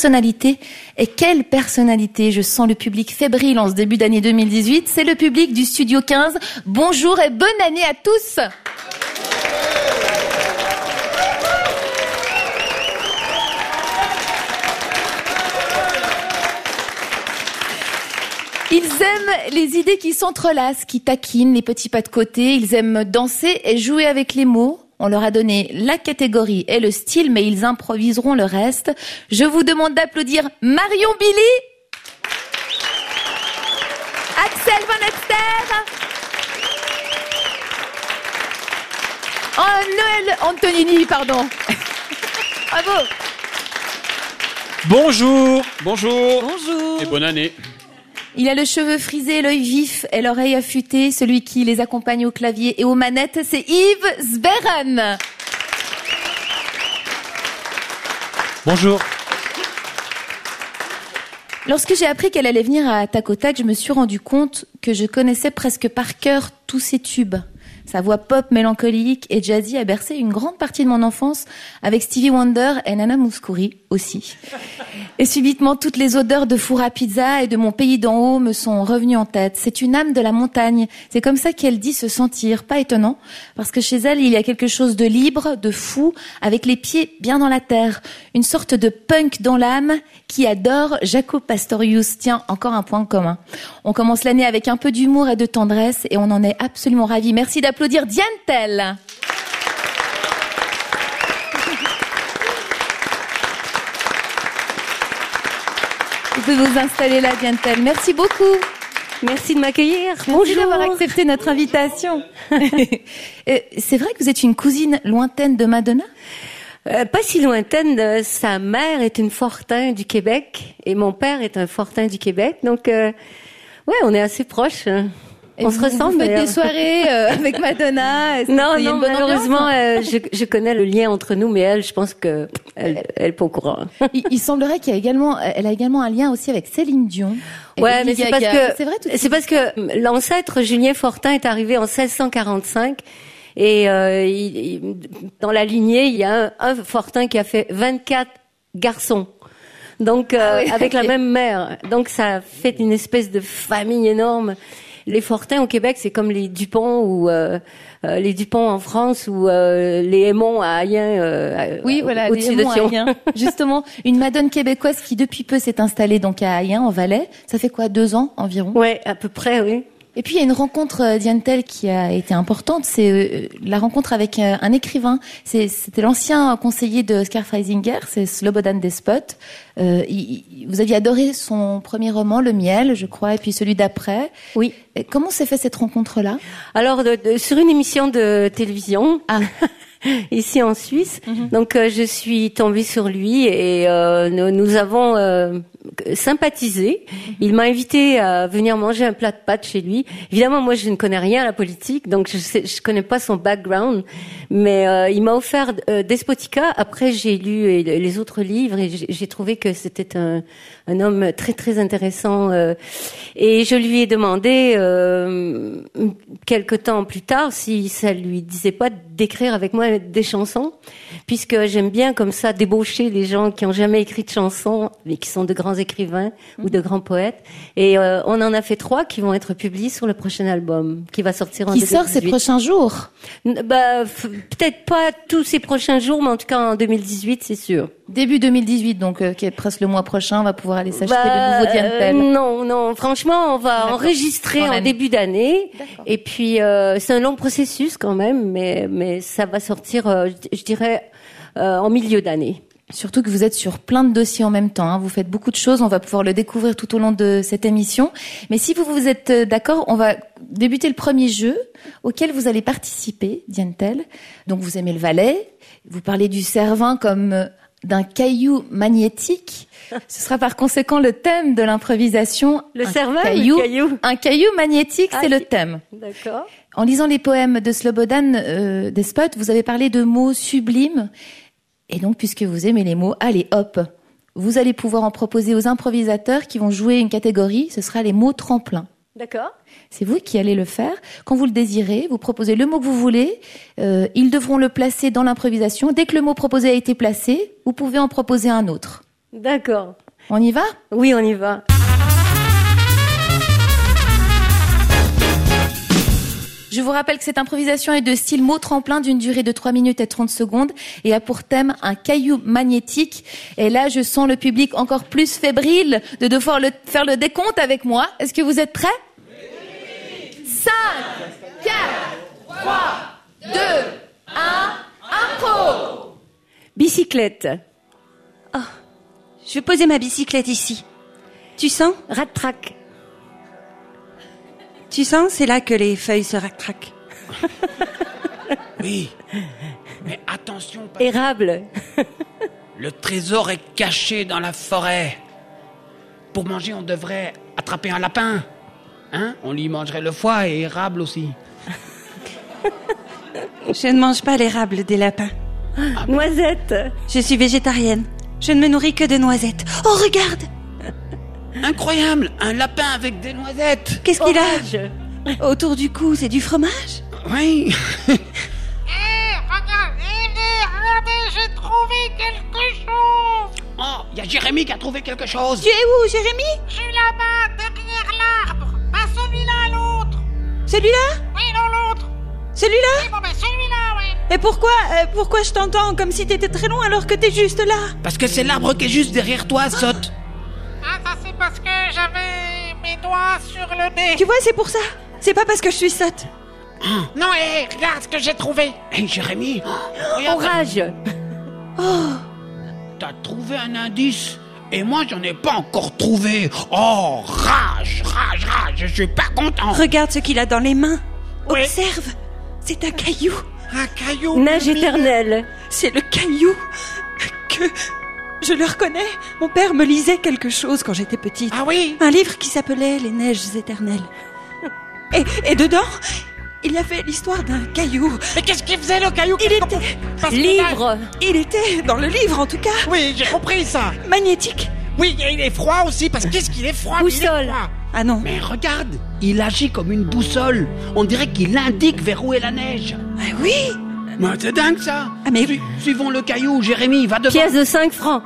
personnalité. Et quelle personnalité? Je sens le public fébrile en ce début d'année 2018. C'est le public du Studio 15. Bonjour et bonne année à tous Ils aiment les idées qui s'entrelacent, qui taquinent, les petits pas de côté. Ils aiment danser et jouer avec les mots. On leur a donné la catégorie et le style, mais ils improviseront le reste. Je vous demande d'applaudir Marion Billy, Axel Van Exter, oh, Noël Antonini, pardon. Bravo. Bonjour, bonjour, Bonjour. et bonne année. Il a le cheveu frisé, l'œil vif et l'oreille affûtée. Celui qui les accompagne au clavier et aux manettes, c'est Yves Sberen. Bonjour. Lorsque j'ai appris qu'elle allait venir à Tac au Tac, je me suis rendu compte que je connaissais presque par cœur tous ses tubes. Sa voix pop mélancolique et jazzy a bercé une grande partie de mon enfance avec Stevie Wonder et Nana Mouskouri aussi. Et subitement, toutes les odeurs de four à pizza et de mon pays d'en haut me sont revenues en tête. C'est une âme de la montagne. C'est comme ça qu'elle dit se sentir. Pas étonnant, parce que chez elle, il y a quelque chose de libre, de fou, avec les pieds bien dans la terre. Une sorte de punk dans l'âme qui adore Jaco Pastorius. Tiens, encore un point commun. On commence l'année avec un peu d'humour et de tendresse et on en est absolument ravis. Merci d'applaudir Diane Tell. Vous pouvez vous installer là, Diane Tell. Merci beaucoup. Merci de m'accueillir. Merci d'avoir accepté notre invitation. Euh, C'est vrai que vous êtes une cousine lointaine de Madonna? Euh, pas si lointaine. euh, sa mère est une Fortin du Québec et mon père est un Fortin du Québec. Donc, euh, ouais, on est assez proches. Hein. On se ressemble. Des soirées euh, avec Madonna Non, non, une bonne malheureusement, ambiance euh, je, je connais le lien entre nous, mais elle, je pense que elle, elle est pas au courant. il, il semblerait qu'il y a également, elle a également un lien aussi avec Céline Dion. Ouais, mais c'est parce que c'est vrai tout c'est parce que l'ancêtre Julien Fortin est arrivé en 1645 et euh, il- il- dans la lignée il y a un, un Fortin qui a fait 24 garçons. Donc euh, Ah oui, avec la même mère. Donc ça fait une espèce de famille énorme. Les Fortins au Québec, c'est comme les Dupont ou euh, euh, les Dupont en France ou euh, les Aymon à Ayen euh, Oui, voilà, les de à. Ayen. Justement, une madone québécoise qui depuis peu s'est installée donc à Ayen, en Valais. Ça fait quoi, deux ans environ? Ouais, à peu près, oui. Et puis il y a une rencontre euh, Diane Tell qui a été importante, c'est euh, la rencontre avec euh, un écrivain. C'était l'ancien conseiller de Oscar Freisinger, c'est Slobodan Despot. Euh, il- vous aviez adoré son premier roman, Le Miel, je crois, et puis celui d'après. Oui. Et Comment s'est fait cette rencontre-là? Alors, de- de- sur une émission de télévision, Ah. ici en Suisse, Mhm. donc euh, je suis tombée sur lui et euh, nous, nous avons euh, sympathisé. Il m'a invité à venir manger un plat de pâtes chez lui. Évidemment, moi, je ne connais rien à la politique, donc je sais, je connais pas son background, mais euh, il m'a offert euh, Despotica. Après, j'ai lu euh, les autres livres et j'ai j'ai trouvé que c'était un, un homme très très intéressant. euh, et je lui ai demandé euh, quelque temps plus tard si ça lui disait pas d'écrire avec moi des chansons, puisque j'aime bien comme ça débaucher les gens qui ont jamais écrit de chansons, mais qui sont de grands écrivains ou de grands poètes. Et euh, on en a fait trois qui vont être publiés sur le prochain album, qui va sortir en Qui sort ces 2018. prochains jours? Bah, peut-être pas tous ces prochains jours, mais en tout cas en 2018, c'est sûr. Début 2018, donc euh, qui est presque le mois prochain, on va pouvoir aller s'acheter Bah, le nouveau Diane euh, non, non. Franchement, on va enregistrer En début d'année. Et puis, euh, c'est un long processus quand même, mais, mais ça va sortir, euh, je dirais, euh, en milieu d'année. Surtout que vous êtes sur plein de dossiers en même temps. hein. Vous faites beaucoup de choses. On va pouvoir le découvrir tout au long de cette émission. Mais si vous vous êtes euh, d'accord, on va débuter le premier jeu auquel vous allez participer, Diane Tell. Donc vous aimez le Valais. Vous parlez du Cervin comme euh, d'un caillou magnétique. Ce sera par conséquent le thème de l'improvisation. Le Un Cervin, le caillou, caillou Un caillou magnétique, Ah, c'est le qui- thème. D'accord. En lisant les poèmes de Slobodan euh, Despot, vous avez parlé de mots sublimes. Et donc, puisque vous aimez les mots, allez hop, vous allez pouvoir en proposer aux improvisateurs qui vont jouer une catégorie. Ce sera les mots tremplins. D'accord. C'est vous qui allez le faire. Quand vous le désirez, vous proposez le mot que vous voulez. Euh, ils devront le placer dans l'improvisation. Dès que le mot proposé a été placé, vous pouvez en proposer un autre. D'accord. On y va? Oui, on y va. Je vous rappelle que cette improvisation est de style mot tremplin d'une durée de 3 minutes et 30 secondes et a pour thème un caillou magnétique. Et là, je sens le public encore plus fébrile de devoir faire le décompte avec moi. Est-ce que vous êtes prêts? 5, 4, 3, 2, 1, impro Bicyclette. Je vais poser ma bicyclette ici. Tu sens? Rat track. Tu sens C'est là que les feuilles se rattraquent. Oui. Mais attention, parce Érable. le trésor est caché dans la forêt. Pour manger, on devrait attraper un lapin. Hein? On lui mangerait le foie et érable aussi. Je ne mange pas l'érable des lapins. Noisette. Je suis végétarienne. Je ne me nourris que de noisettes. Oh, regarde Incroyable Un lapin avec des noisettes Qu'est-ce qu'il a Autour du cou, c'est du fromage Oui Eh, regardez, regardez, j'ai trouvé quelque chose. Oh, il y a Jérémy qui a trouvé quelque chose Tu es où, Jérémy Je suis là-bas, derrière l'arbre. Pas celui-là, l'autre. Celui-là Oui, non, l'autre. Celui-là Oui, bon, ben celui-là, oui. Et pourquoi, euh, pourquoi je t'entends comme si t'étais très loin alors que t'es juste là Parce que c'est l'arbre qui est juste derrière toi, saute Ah, ça c'est parce que j'avais mes doigts sur le nez. Tu vois, c'est pour ça. C'est pas parce que je suis sotte. Non, hé, regarde ce que j'ai trouvé. Hé, Jérémy regarde, Orage. T'as trouvé un indice? Et moi j'en ai pas encore trouvé. Oh, rage, rage, rage, je suis pas content. Regarde ce qu'il a dans les mains. Oui. Observe. C'est un caillou. Un caillou. Nage lumineux. éternelle. C'est le caillou que je le reconnais. Mon père me lisait quelque chose quand j'étais petite. Ah oui Un livre qui s'appelait Les Neiges éternelles. Et, et dedans, il y avait l'histoire d'un caillou. Mais qu'est-ce qu'il faisait le caillou? Il était, Parce que là- Livre. il était dans le livre en tout cas, Oui, j'ai compris ça. magnétique. Oui, et il est froid aussi, parce que qu'est-ce qu'il est froid il est Boussole. froid. Ah non. Mais regarde, il agit comme une boussole. On dirait qu'il indique vers où est la neige. Ah oui. Mais c'est dingue ça. Ah, mais- Su- suivons le caillou, Jérémy, va devant. Pièce de 5 francs.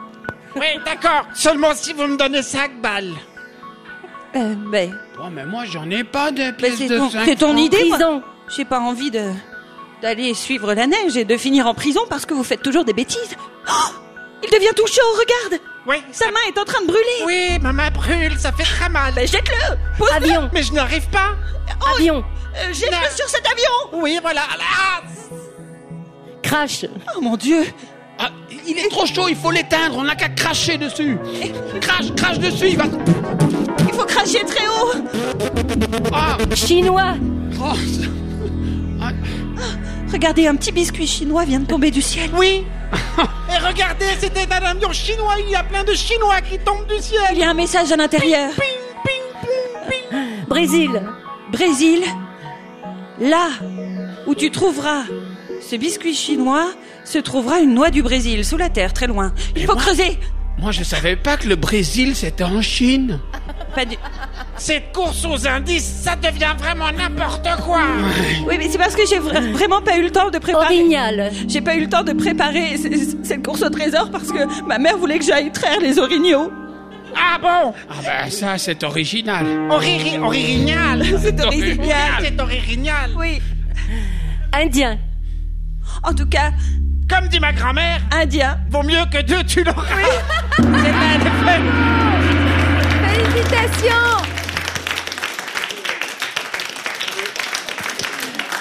Oui, d'accord. Seulement si vous me donnez 5 balles. Euh, ben, Oh, mais moi j'en ai pas de pièces de ton, cinq c'est ton francs. idée. moi. J'ai pas envie de d'aller suivre la neige et de finir en prison parce que vous faites toujours des bêtises. Oh il devient tout chaud. Regarde. Oui, Sa main est en train de brûler. Oui, ma main brûle, ça fait très mal. Jette-le. Avion. Mais je n'arrive pas. Avion. Euh, jette-le sur cet avion. Oui, voilà. Ah, Crash. Oh mon Dieu. Ah, il est trop chaud, il faut l'éteindre, on n'a qu'à cracher dessus. Crache, crache dessus, il va. Il faut cracher très haut. Ah, Chinois. oh, Ah, Regardez, un petit biscuit chinois vient de tomber du ciel. oui. Et regardez, c'était un avion chinois. Il y a plein de Chinois qui tombent du Il ciel. y a un message à l'intérieur. Ping, ping, ping, ping. Brésil. Brésil, là où tu trouveras ce biscuit chinois, se trouvera une noix du Brésil, sous la terre, très loin. Il faut moi creuser. moi je savais pas que le Brésil c'était en Chine. Pas du- Cette course aux indices, ça devient vraiment n'importe quoi. Oui, mais c'est parce que j'ai vra- vraiment pas eu le temps de préparer. Orignal. J'ai pas eu le temps de préparer cette course au trésor parce que ma mère voulait que j'aille traire les orignaux. Ah bon? Ah ben ça c'est original. Oriri, original. C'est original. C'est original. Oui. Indien. En tout cas, Comme dit ma grand-mère, indien. vaut mieux que deux, tu l'auras. C'est pas le fait. Félicitations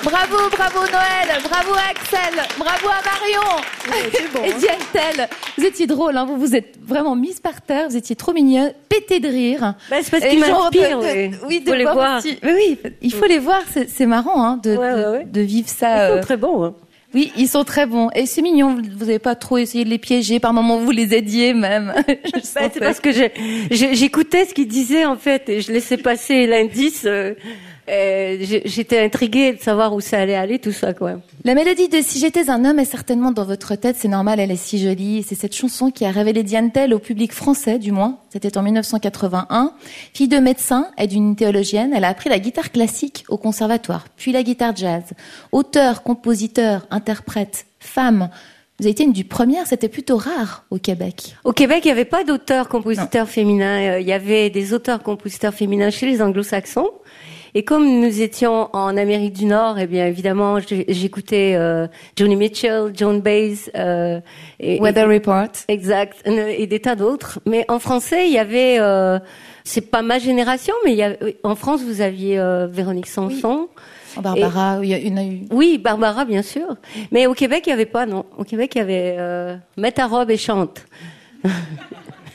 Bravo, bravo Noël, bravo Axel, bravo à Marion et Diane Tell. Vous étiez drôle, hein, vous vous êtes vraiment mise par terre, vous étiez trop mignonne, pété de rire. Bah, c'est parce Et qu'il genre m'inspire, de- de- oui. Oui, de Faut les voir oui, il faut les voir, c'est marrant hein, de, Ouais, ouais, ouais. de, de vivre Ils ça. sont euh, très bons. Oui, ils sont très bons. Et c'est mignon, vous vous avez pas trop essayé de les piéger, par moments vous les aidiez même. Je Bah, sentais. c'est parce que j'écoutais ce qu'il disait en fait et je laissais passer l'indice. euh, euh, J'étais intriguée de savoir où ça allait aller tout ça quoi. La mélodie de Si j'étais un homme est certainement dans votre tête, c'est normal, elle est si jolie. C'est cette chanson qui a révélé Diane Tell au public français, du moins. C'était en 1981. Fille de médecin et d'une théologienne, elle a appris la guitare classique au conservatoire, puis la guitare jazz. Auteur, compositeur, interprète, femme, Vous avez été une du première, c'était plutôt rare au Québec. Au Québec, il n'y avait pas d'auteurs-compositeurs féminins. Euh, Il y avait des auteurs-compositeurs féminins chez les anglo-saxons. Et comme nous étions en Amérique du Nord, eh bien évidemment, j'écoutais euh, Joni Mitchell, Joan Baez, euh, et, Weather Report. exact, et des tas d'autres. Mais en français, il y avait, euh, c'est pas ma génération, mais il y a, en France, vous aviez euh, Véronique Sanson. Oh, Barbara, il y a une a eu. Oui, Barbara, bien sûr. Mais au Québec, il n'y avait pas, non. Au Québec, il y avait euh, Mets ta robe et chante.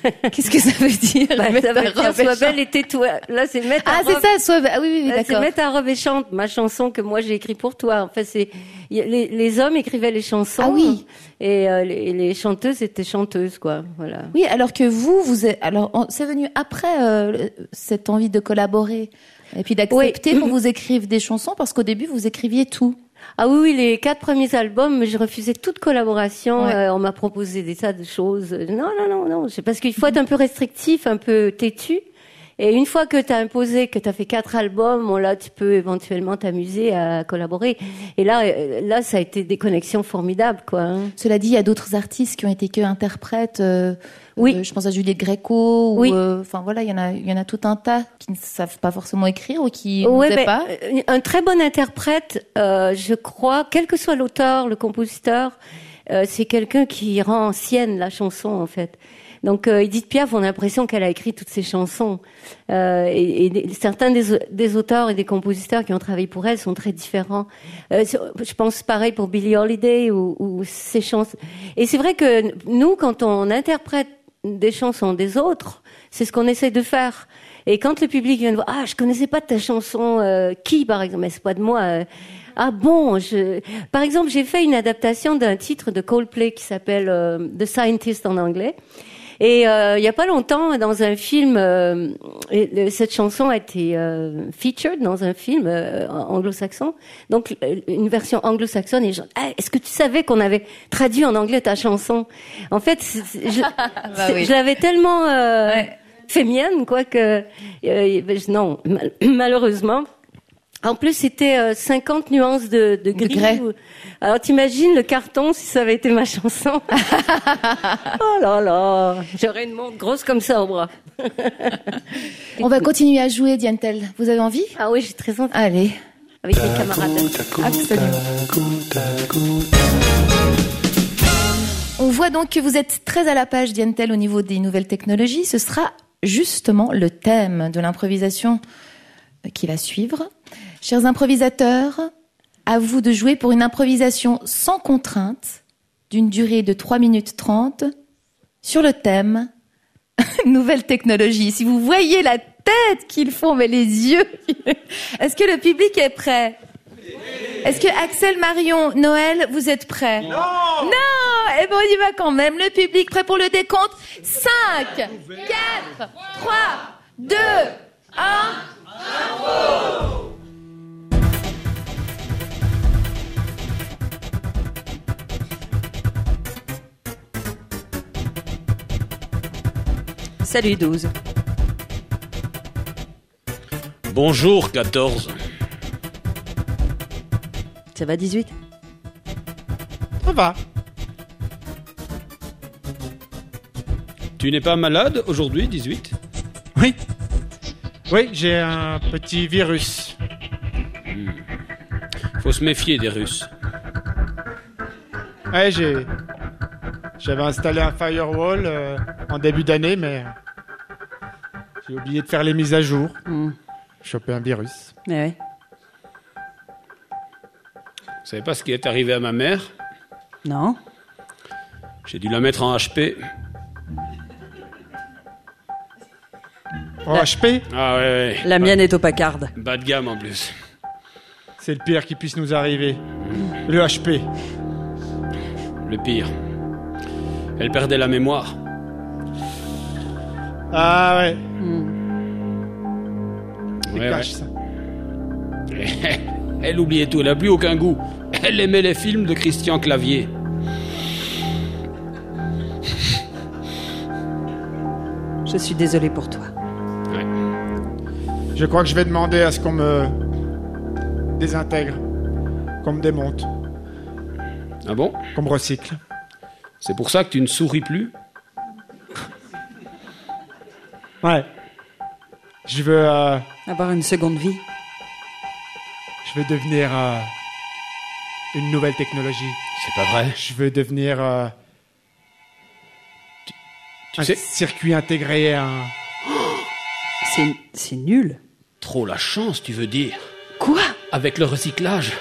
Qu'est-ce que ça veut dire Bah, mettre ça veut dire sois belle et tais-toi. Là, c'est Mets ta Ah, c'est ça, soit. Ah, oui, oui, oui, c'est d'accord. Mets ta robe et chante, ma chanson que moi j'ai écrite pour toi. En fait, c'est les, les hommes écrivaient les chansons. Ah oui. Et euh, les, les chanteuses étaient chanteuses, quoi. Voilà. Oui, alors que vous, vous êtes, alors c'est venu après euh, cette envie de collaborer et puis d'accepter Oui. qu'on vous écrive des chansons parce qu'au début vous écriviez tout. Ah oui, oui, les quatre premiers albums, je refusais toute collaboration. Ouais. Euh, on m'a proposé des tas de choses. Non, non, non, non. C'est parce qu'il faut être un peu restrictif, un peu têtu. Et une fois que tu as imposé que tu as fait quatre albums, bon, là, tu peux éventuellement t'amuser à collaborer. Et là, euh, là, ça a été des connexions formidables, quoi. hein. Cela dit, il y a d'autres artistes qui ont été que interprètes. euh, Oui. euh, je pense à Juliette Gréco. ou, Oui. euh, Enfin voilà, il y en a, il y en a tout un tas qui ne savent pas forcément écrire ou qui Ouais, ne savent ben, pas. euh, Un très bon interprète, euh, je crois, quel que soit l'auteur, le compositeur, euh, c'est quelqu'un qui rend ancienne la chanson en fait. Donc euh, Edith Piaf, on a l'impression qu'elle a écrit toutes ses chansons. Euh, et, certains des, des auteurs et des compositeurs qui ont travaillé pour elle sont très différents. Euh, je pense pareil pour Billie Holiday ou, ou ses chansons. Et c'est vrai que nous, quand on interprète des chansons des autres, c'est ce qu'on essaie de faire. Et quand le public vient de voir, ah, je connaissais pas ta chanson, euh, qui par exemple, mais c'est pas de moi. euh, ah bon, je... par exemple, j'ai fait une adaptation d'un titre de Coldplay qui s'appelle euh, The Scientist en anglais. Et euh, il y a pas longtemps, dans un film, euh, euh, cette chanson a été euh, featured dans un film euh, anglo-saxon. Donc euh, une version anglo-saxonne. Et gens, Ah, est-ce que tu savais qu'on avait traduit en anglais ta chanson? En fait, je, oui. je l'avais tellement euh, fait mienne, quoi que euh, non, mal- malheureusement. En plus, c'était euh, 50 nuances de, de gris. grès. ou- Alors, t'imagines le carton si ça avait été ma chanson? Oh là là J'aurais une montre grosse comme ça au bras. On va continuer à jouer, Diane-Telle. Vous avez envie? Ah oui, j'ai très envie. Allez. Avec mes camarades. Absolument. On voit donc que vous êtes très à la page, Diane-Telle, au niveau des nouvelles technologies. Ce sera justement le thème de l'improvisation qui va suivre. Chers improvisateurs, à vous de jouer pour une improvisation sans contrainte d'une durée de 3 minutes 30 sur le thème nouvelle technologie. Si vous voyez la tête qu'ils font, mais les yeux, est-ce que le public est prêt? Est-ce que Axel, Marion, Noël, vous êtes prêts? Non Non Eh ben on y va quand même. Le public prêt pour le décompte 5, 4, 3, 2, 1. Salut 12. Bonjour 14. Ça va 18 Ça va. Tu n'es pas malade aujourd'hui 18 Oui. Oui, j'ai un petit virus. Faut se méfier des Russes. Ouais, j'ai. J'avais installé un firewall euh, en début d'année, mais. J'ai oublié de faire les mises à jour. Hmm. Choper un virus. Mais ouais. Vous savez pas ce qui est arrivé à ma mère? Non J'ai dû la mettre en HP. En HP, Ah ouais, ouais. La mienne est au pacarde. Bas de gamme en plus. c'est le pire qui puisse nous arriver. Le HP. Le pire. Elle perdait la mémoire. Ah ouais, c'est Ouais, cash ça. ouais. Elle oubliait tout, elle n'a plus aucun goût. Elle aimait les films de Christian Clavier. Je suis désolée pour toi. Ouais. Je crois que je vais demander à ce qu'on me désintègre, qu'on me démonte, Ah bon? Qu'on me recycle. C'est pour ça que tu ne souris plus? Ouais. Je veux, euh, Avoir une seconde vie. je veux devenir euh, une nouvelle technologie. C'est pas vrai. Je veux devenir euh, Tu un sais, circuit intégré, un... C'est, c'est nul. trop la chance, tu veux dire. Quoi? Avec le recyclage,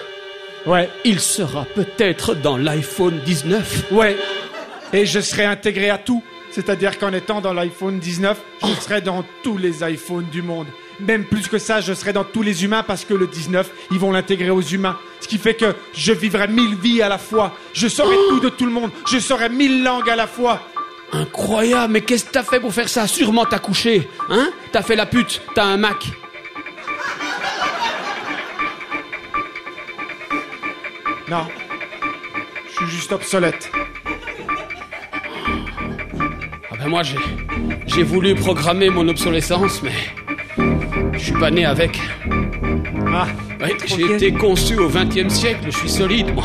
Ouais, il sera peut-être dans l'iPhone 19. ouais. Et je serai intégré à tout. C'est-à-dire qu'en étant dans l'iPhone 19, je serai dans tous les iPhones du monde. Même plus que ça, je serai dans tous les humains parce que le 19, ils vont l'intégrer aux humains. Ce qui fait que je vivrai mille vies à la fois. Je saurai tout de tout le monde. Je saurai mille langues à la fois. Incroyable, mais qu'est-ce que t'as fait pour faire ça? Sûrement t'as couché, hein? T'as fait la pute, t'as un Mac. Non. Je suis juste obsolète. Ah ben moi j'ai j'ai voulu programmer mon obsolescence, mais je suis pas né avec. Ah, j'ai été conçu au XXe siècle, je suis solide moi.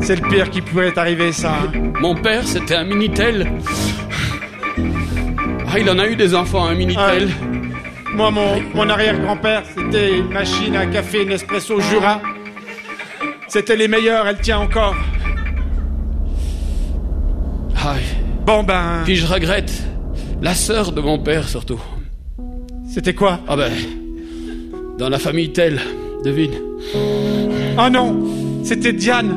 c'est le pire qui pourrait arriver, ça. hein. Mon père c'était un minitel. Ah il en a eu des enfants un minitel. Moi, mon, mon arrière-grand-père, c'était une machine à café Nespresso Jura. C'était les meilleurs, elle tient encore. Ah, Bon ben, puis je regrette la sœur de mon père surtout? c'était quoi? Ah ben dans la famille Tell, devine. Oh non, c'était Diane.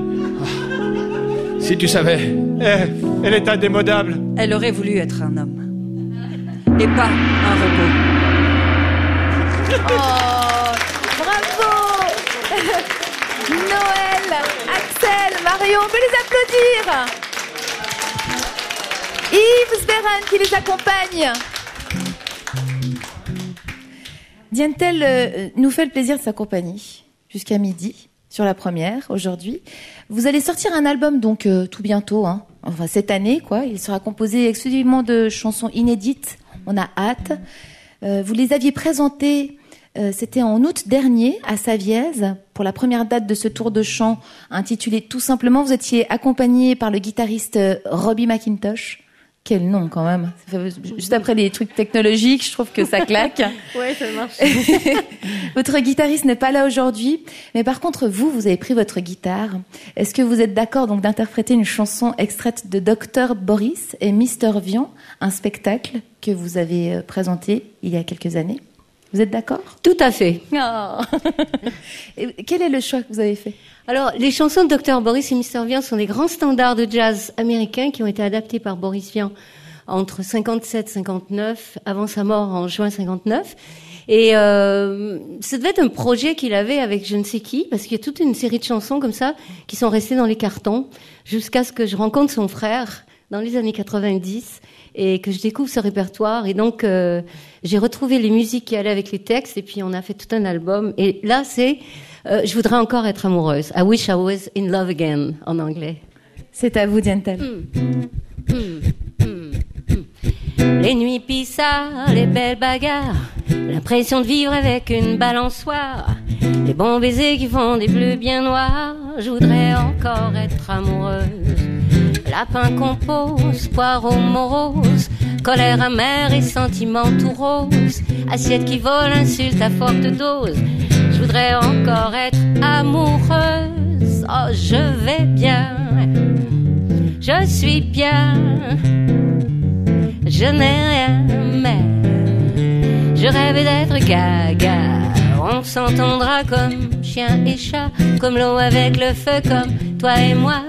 Si tu savais. Eh, elle est indémodable. Elle aurait voulu être un homme. Et pas un robot. Oh, bravo Noël, Axel, Marion, on peut les applaudir Yves Sperran qui les accompagne. Dientel euh, nous fait le plaisir de s'accompagner jusqu'à midi sur la première aujourd'hui. Vous allez sortir un album donc euh, tout bientôt, hein. enfin cette année quoi. Il sera composé exclusivement de chansons inédites. On a hâte. Euh, vous les aviez présentés, euh, c'était en août dernier à Savièse pour la première date de ce tour de chant intitulé tout simplement. Vous étiez accompagné par le guitariste euh, Robbie McIntosh. Quel nom quand même. Juste après les trucs technologiques, je trouve que ça claque. Ouais, ça marche. Votre guitariste n'est pas là aujourd'hui, mais par contre vous, vous avez pris votre guitare. Est-ce que vous êtes d'accord donc d'interpréter une chanson extraite de Dr Boris et Mister Vian, un spectacle que vous avez euh, présenté il y a quelques années? Vous êtes d'accord? Tout à fait. Et Quel est le choix que vous avez fait? Alors, les chansons de Dr. Boris et Mr. Vian sont des grands standards de jazz américains qui ont été adaptés par Boris Vian entre 57 59, avant sa mort en juin 59. Et euh, ça devait être un projet qu'il avait avec je ne sais qui, parce qu'il y a toute une série de chansons comme ça qui sont restées dans les cartons, jusqu'à ce que je rencontre son frère dans les années 90 et que je découvre ce répertoire. Et donc, euh, j'ai retrouvé les musiques qui allaient avec les textes, et puis on a fait tout un album. Et là, c'est euh, Je voudrais encore être amoureuse. I wish I was in love again, en anglais. C'est à vous, Dientel. Les nuits pissards, les belles bagarres, l'impression de vivre avec une balançoire, les bons baisers qui font des bleus bien noirs. Je voudrais encore être amoureuse. Lapin compose, poireaux morose, colère amère et sentiments tout roses, assiette qui vole, insulte à forte dose. Je voudrais encore être amoureuse. Oh, je vais bien, je suis bien. Je n'ai rien, mais je rêve d'être gaga. On s'entendra comme chien et chat, comme l'eau avec le feu, comme toi et moi.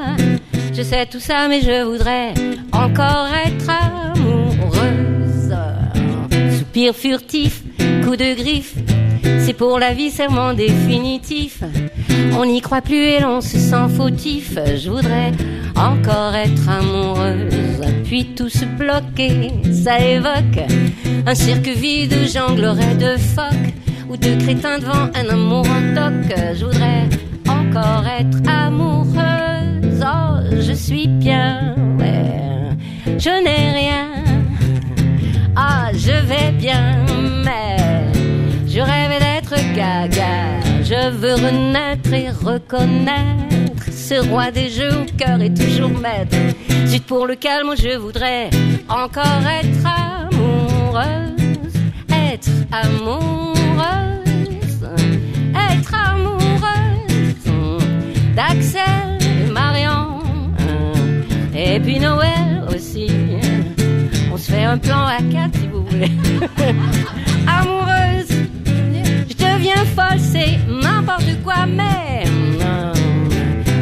Je sais tout ça, mais je voudrais encore être amoureuse. Soupir furtif, coup de griffe, c'est pour la vie serment définitif. On n'y croit plus et l'on se sent fautif. Je voudrais encore être amoureuse. Puis tout se bloquer, ça évoque un cirque vide où jonglerait de phoques ou de crétins devant un amour en toc. Je voudrais encore être amoureuse. Oh, je suis bien, ouais. Je n'ai rien. Ah, je vais bien, mais je rêve d'être gaga. Je veux renaître et reconnaître ce roi des jeux où cœur est toujours maître. Suite pour le calme, je voudrais encore être amoureuse, être amoureuse, être amoureuse d'Axel. Et puis Noël aussi. On se fait un plan à quatre si vous voulez. amoureuse, je deviens folle, c'est n'importe quoi, mais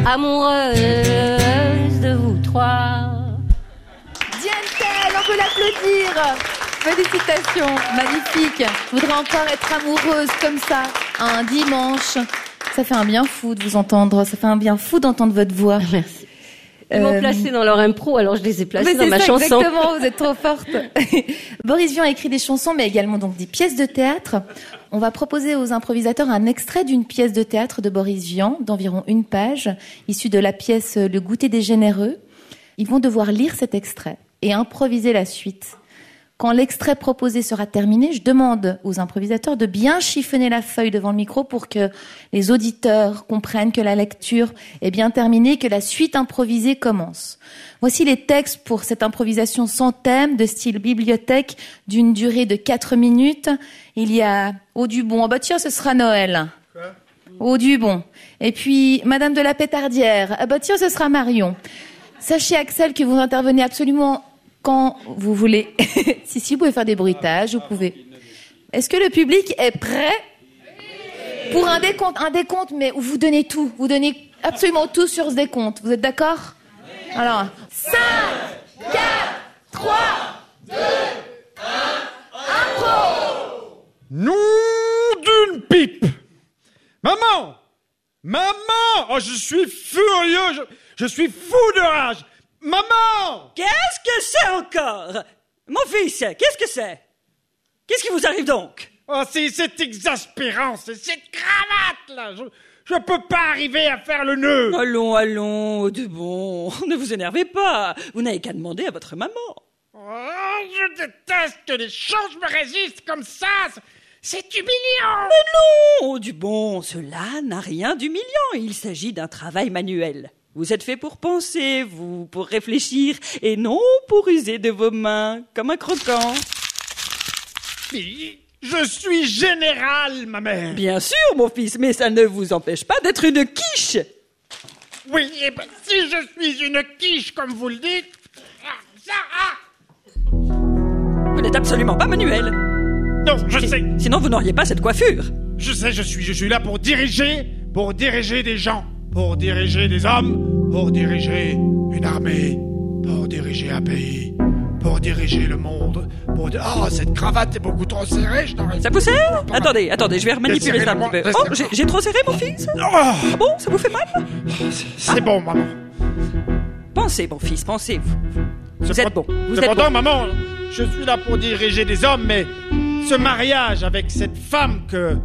amoureuse de vous trois. Dientel, on peut l'applaudir. Félicitations, magnifique. Je voudrais encore être amoureuse comme ça, un dimanche. Ça fait un bien fou de vous entendre. Ça fait un bien fou d'entendre votre voix. Merci. Ils m'ont Euh, placé dans leur impro, alors je les ai placés dans ma ça, chanson. Exactement, vous êtes trop forte. Boris Vian a écrit des chansons, mais également donc des pièces de théâtre. On va proposer aux improvisateurs un extrait d'une pièce de théâtre de Boris Vian, d'environ une page, issue de la pièce Le goûter des généreux. Ils vont devoir lire cet extrait et improviser la suite. Quand l'extrait proposé sera terminé, je demande aux improvisateurs de bien chiffonner la feuille devant le micro pour que les auditeurs comprennent que la lecture est bien terminée, que la suite improvisée commence. Voici les textes pour cette improvisation sans thème, de style bibliothèque, d'une durée de 4 minutes. Il y a Au Dubon. Oh bah tiens, ce sera Noël. Au Dubon. Et puis Madame de la Pétardière. Ah bah tiens, ce sera Marion. Sachez, Axel, que vous intervenez absolument quand vous voulez. si, si, vous pouvez faire des bruitages, vous pouvez. Est-ce que le public est prêt pour un décompte Un décompte, mais vous donnez tout. Vous donnez absolument tout sur ce décompte. Vous êtes d'accord? Alors, 5, 4, 3, Nom d'une pipe Maman Maman Oh, je suis furieux je suis fou de rage Maman! Qu'est-ce que c'est encore? Mon fils, qu'est-ce que c'est? Qu'est-ce qui vous arrive donc? Oh, c'est cette exaspérant, c'est cette cravate, là. Je, je peux pas arriver à faire le nœud. Allons, allons, de bon, ne vous énervez pas. Vous n'avez qu'à demander à votre maman. Oh, je déteste que les choses me résistent comme ça. C'est- humiliant. Oh, du bon, cela n'a rien d'humiliant. Il s'agit d'un travail manuel. Vous êtes fait pour penser, vous, pour réfléchir, et non pour user de vos mains, comme un croquant. Mais Je suis général, ma mère Bien sûr, mon fils, mais ça ne vous empêche pas d'être une quiche. Oui, et ben, si je suis une quiche, comme vous le dites... ça, ah Vous n'êtes absolument pas manuel. Non, je sais Sinon, vous n'auriez pas cette coiffure. Je sais, je suis, je suis là pour diriger, pour diriger des gens, pour diriger des hommes, pour diriger une armée, pour diriger un pays, pour diriger le monde, pour... Oh, cette cravate est beaucoup trop serrée, je n'arrive Ça vous serre. Attendez, attendez, je vais remanipuler ça un petit peu. Oh, j'ai trop serré, mon fils Oh, Ah bon, ça vous fait mal c'est bon, maman. Pensez, mon fils, pensez. Vous êtes bon, vous êtes bon. maman, je suis là pour diriger des hommes, mais ce mariage avec cette femme que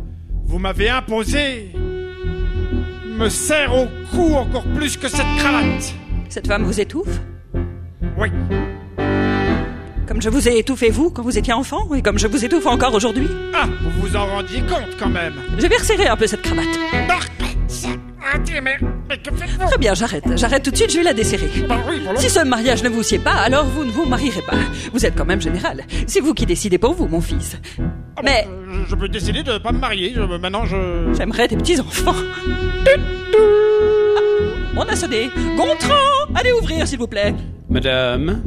vous m'avez imposée me serre au cou encore plus que cette cravate. Cette femme vous étouffe? Oui, Comme je vous ai étouffé, vous, quand vous étiez enfant, et comme je vous étouffe encore aujourd'hui? Ah, vous vous en rendiez compte quand même. Je vais resserrer un peu cette cravate. Ça- Arrêtez, mais, mais que faites-vous Très bien, j'arrête. J'arrête tout de suite, je vais la desserrer. Bah oui, voilà. Si ce mariage ne vous sied pas, alors vous ne vous marierez pas. Vous êtes quand même général. C'est vous qui décidez pour vous, mon fils. Ah bon, Mais euh, je, je peux décider de pas me marier. Je, maintenant, je. j'aimerais des petits-enfants. Ah, on a sonné. Gontran Allez ouvrir, s'il vous plaît. Madame,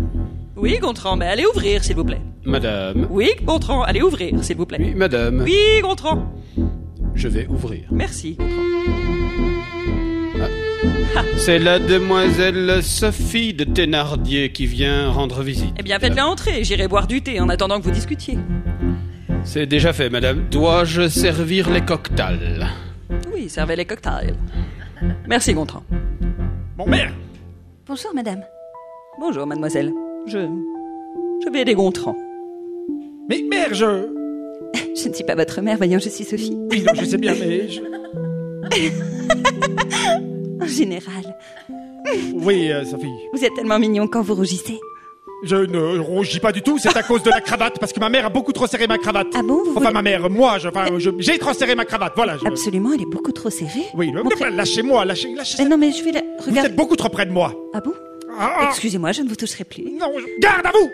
Oui, Gontran, mais allez ouvrir, s'il vous plaît. madame, Oui, Gontran, allez ouvrir, s'il vous plaît. oui, madame, Oui, Gontran. je vais ouvrir. Merci, Gontran. C'est la demoiselle Sophie de Thénardier qui vient rendre visite. Eh bien, faites-la entrer. J'irai boire du thé en attendant que vous discutiez. C'est déjà fait, madame. Dois-je servir les cocktails Oui, servez les cocktails. Merci, Gontran. Mon mère Bonjour, madame. Bonjour, mademoiselle. Je. Je vais aider Gontran. Mais mère, je. Je ne suis pas votre mère, voyons, je suis Sophie. Oui, non, je sais bien, mais. je- En général, Oui, euh, Sophie. vous êtes tellement mignon quand vous rougissez. Je ne rougis pas du tout, c'est à cause de la cravate, parce que ma mère a beaucoup trop serré ma cravate. Ah bon, vous Enfin, voulez- ma mère, moi, je- enfin, je- j'ai trop serré ma cravate, voilà. je- Absolument, elle est beaucoup trop serrée. Oui, le- Montrez- lâchez-moi, lâchez, lâchez. Mais non, mais je vais la... Vous êtes beaucoup trop près de moi. Ah bon Ah, ah, Excusez-moi, je ne vous toucherai plus. non, je- garde à vous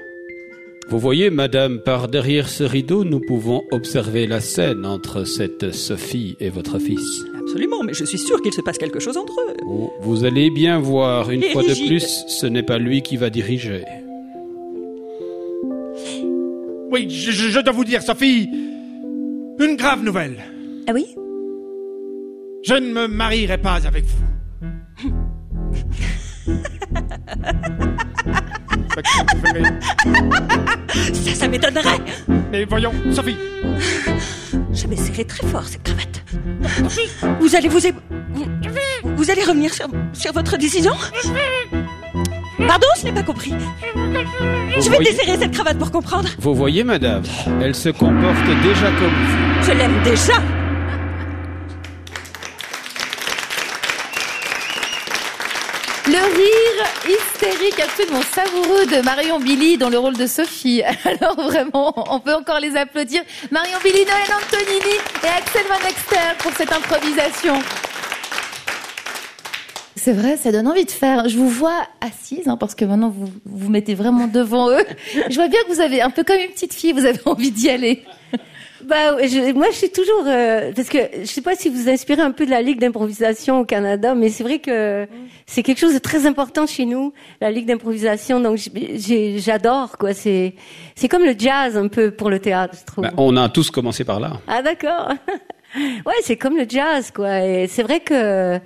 Vous voyez, madame, par derrière ce rideau, nous pouvons observer la scène entre cette Sophie et votre fils. Absolument, mais je suis sûre qu'il se passe quelque chose entre eux. Vous, vous allez bien voir, une fois de plus, ce n'est pas lui qui va diriger. Oui, je, je- je dois vous dire, Sophie, une grave nouvelle. Ah oui? Je ne me marierai pas avec vous. Ça, ça m'étonnerait Mais voyons, Sophie, Je vais serrer très fort cette cravate. Vous allez vous... é- Vous, vous allez revenir sur, sur votre décision Pardon, je n'ai pas compris. Vous Je vais voyez, desserrer cette cravate pour comprendre. vous voyez, madame, elle se comporte déjà comme vous. Je l'aime déjà. Le rire hystérique absolument savoureux de Marion Billy dans le rôle de Sophie. Alors vraiment, on peut encore les applaudir. Marion Billy, Noël Antonini et Axel Van Exter pour cette improvisation. C'est vrai, ça donne envie de faire. Je vous vois assise, hein, parce que maintenant vous vous mettez vraiment devant eux. Je vois bien que vous avez un peu comme une petite fille, vous avez envie d'y aller. Bah, je- moi, je suis toujours euh, parce que je sais pas si vous inspirez un peu de la Ligue d'improvisation au Canada, mais c'est vrai que c'est quelque chose de très important chez nous, la Ligue d'improvisation. Donc, j'adore quoi. C'est c'est comme le jazz un peu pour le théâtre, je trouve. Ben, on a tous commencé par là. Ah d'accord. ouais, c'est comme le jazz, quoi. Et c'est vrai que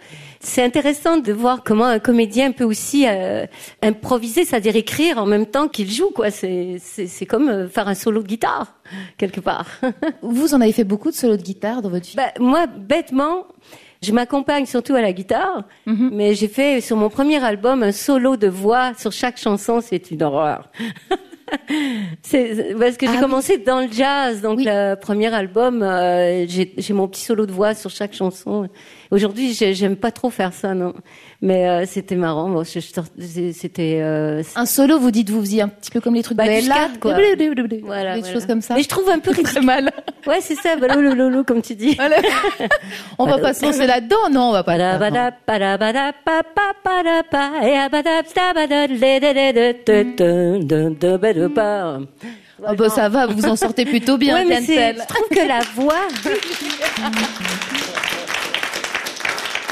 c'est intéressant de voir comment un comédien peut aussi euh, improviser, c'est-à-dire écrire en même temps qu'il joue, quoi. C'est c'est c'est comme euh, faire un solo de guitare quelque part. Vous en avez fait beaucoup de solos de guitare dans votre vie? bah, moi, bêtement. Je m'accompagne surtout à la guitare, mais j'ai fait sur mon premier album un solo de voix sur chaque chanson, c'est une horreur. c'est parce que j'ai Ah oui. commencé dans le jazz, donc Oui. le premier album, euh, j'ai j'ai mon petit solo de voix sur chaque chanson. Aujourd'hui, j'ai- j'aime pas trop faire ça, non. Mais euh, c'était marrant. Bon, c'était euh, Un solo, vous dites, vous faisiez un petit peu comme les trucs Bah, de du Ella, scat, quoi. Voilà, voilà, des voilà. choses comme ça. Mais je trouve un peu très mal. Ouais, c'est ça, bah, lolo, comme tu dis. Voilà. on va pas se lancer là-dedans, non, on va pas. abada-bda-bada, le-de-de-de-de-de-de-ba-da-ba. Ah bah ça va, vous en sortez plutôt bien, Ouais, mais je trouve que la voix,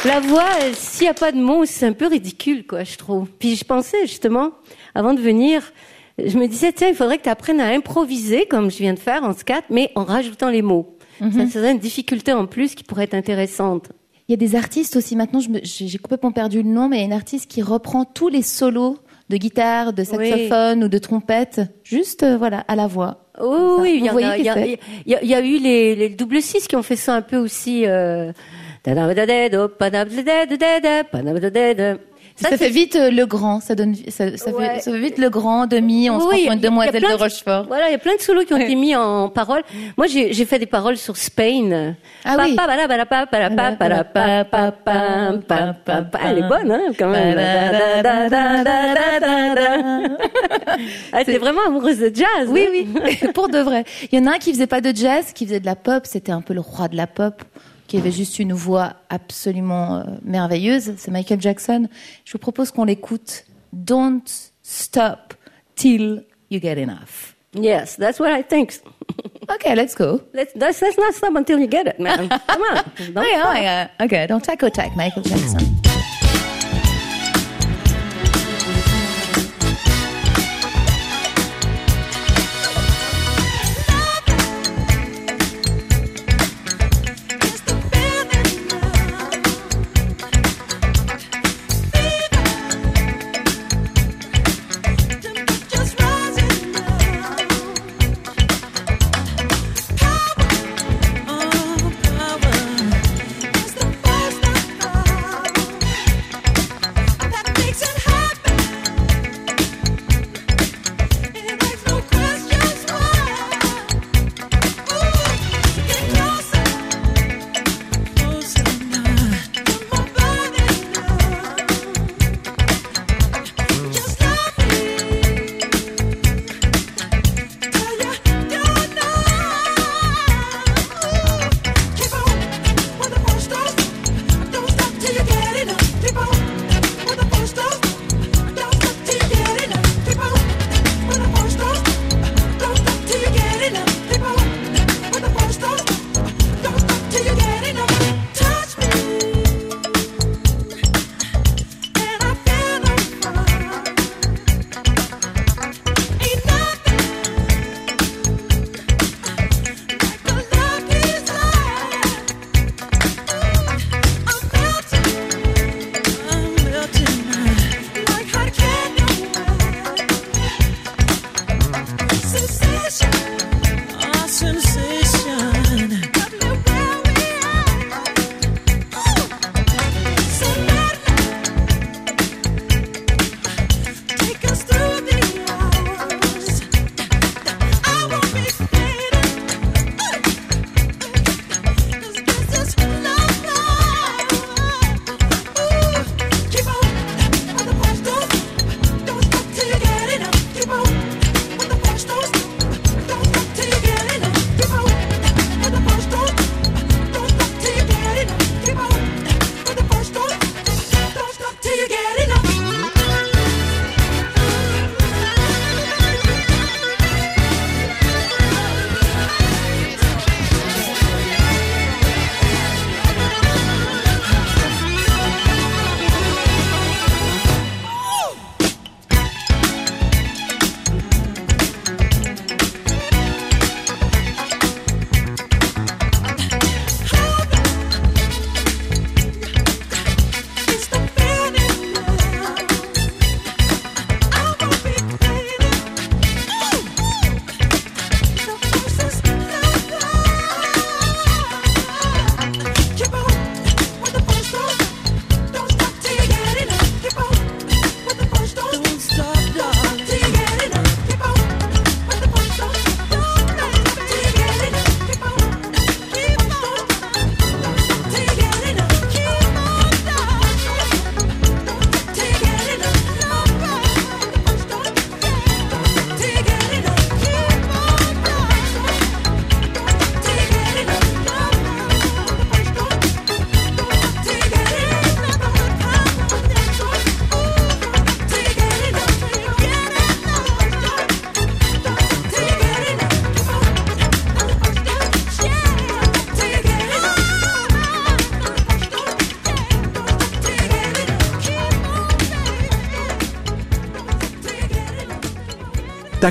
la voix, euh, s'il n'y a pas de mots, c'est un peu ridicule, quoi, je trouve. Puis je pensais justement, avant de venir, je me disais, tiens, il faudrait que tu apprennes à improviser, comme je viens de faire en scat, mais en rajoutant les mots. Ça serait une difficulté en plus qui pourrait être intéressante. Il y a des artistes aussi, maintenant j'ai complètement perdu le nom, mais il y a une artiste qui reprend tous les solos de guitare, de saxophone ou de trompette, juste euh, voilà, à la voix. Oh oui, il y, y a eu les, les double six qui ont fait ça un peu aussi. Euh... Ça, fait vite le grand, ça donne, ça, fait, vite le grand demi. On oui, se rend demoiselle de, de, Rochefort. Voilà, il y a plein de solos qui ont été mis en paroles. Moi, j'ai fait des paroles sur Spain. Ah oui. Elle est bonne, hein, quand même. Elle était vraiment amoureuse de jazz. Oui, hein. oui, pour de vrai. Il y en a un qui faisait pas de jazz, qui faisait de la pop. C'était un peu le roi de la pop qui avait juste une voix absolument euh, merveilleuse. C'est Michael Jackson. Je vous propose qu'on l'écoute. Don't stop till you get enough. Yes, that's what I think. Okay, let's go. Let's, let's, let's not stop until you get it, man. Come on. Don't ouais. Okay, don't tack, Michael Jackson.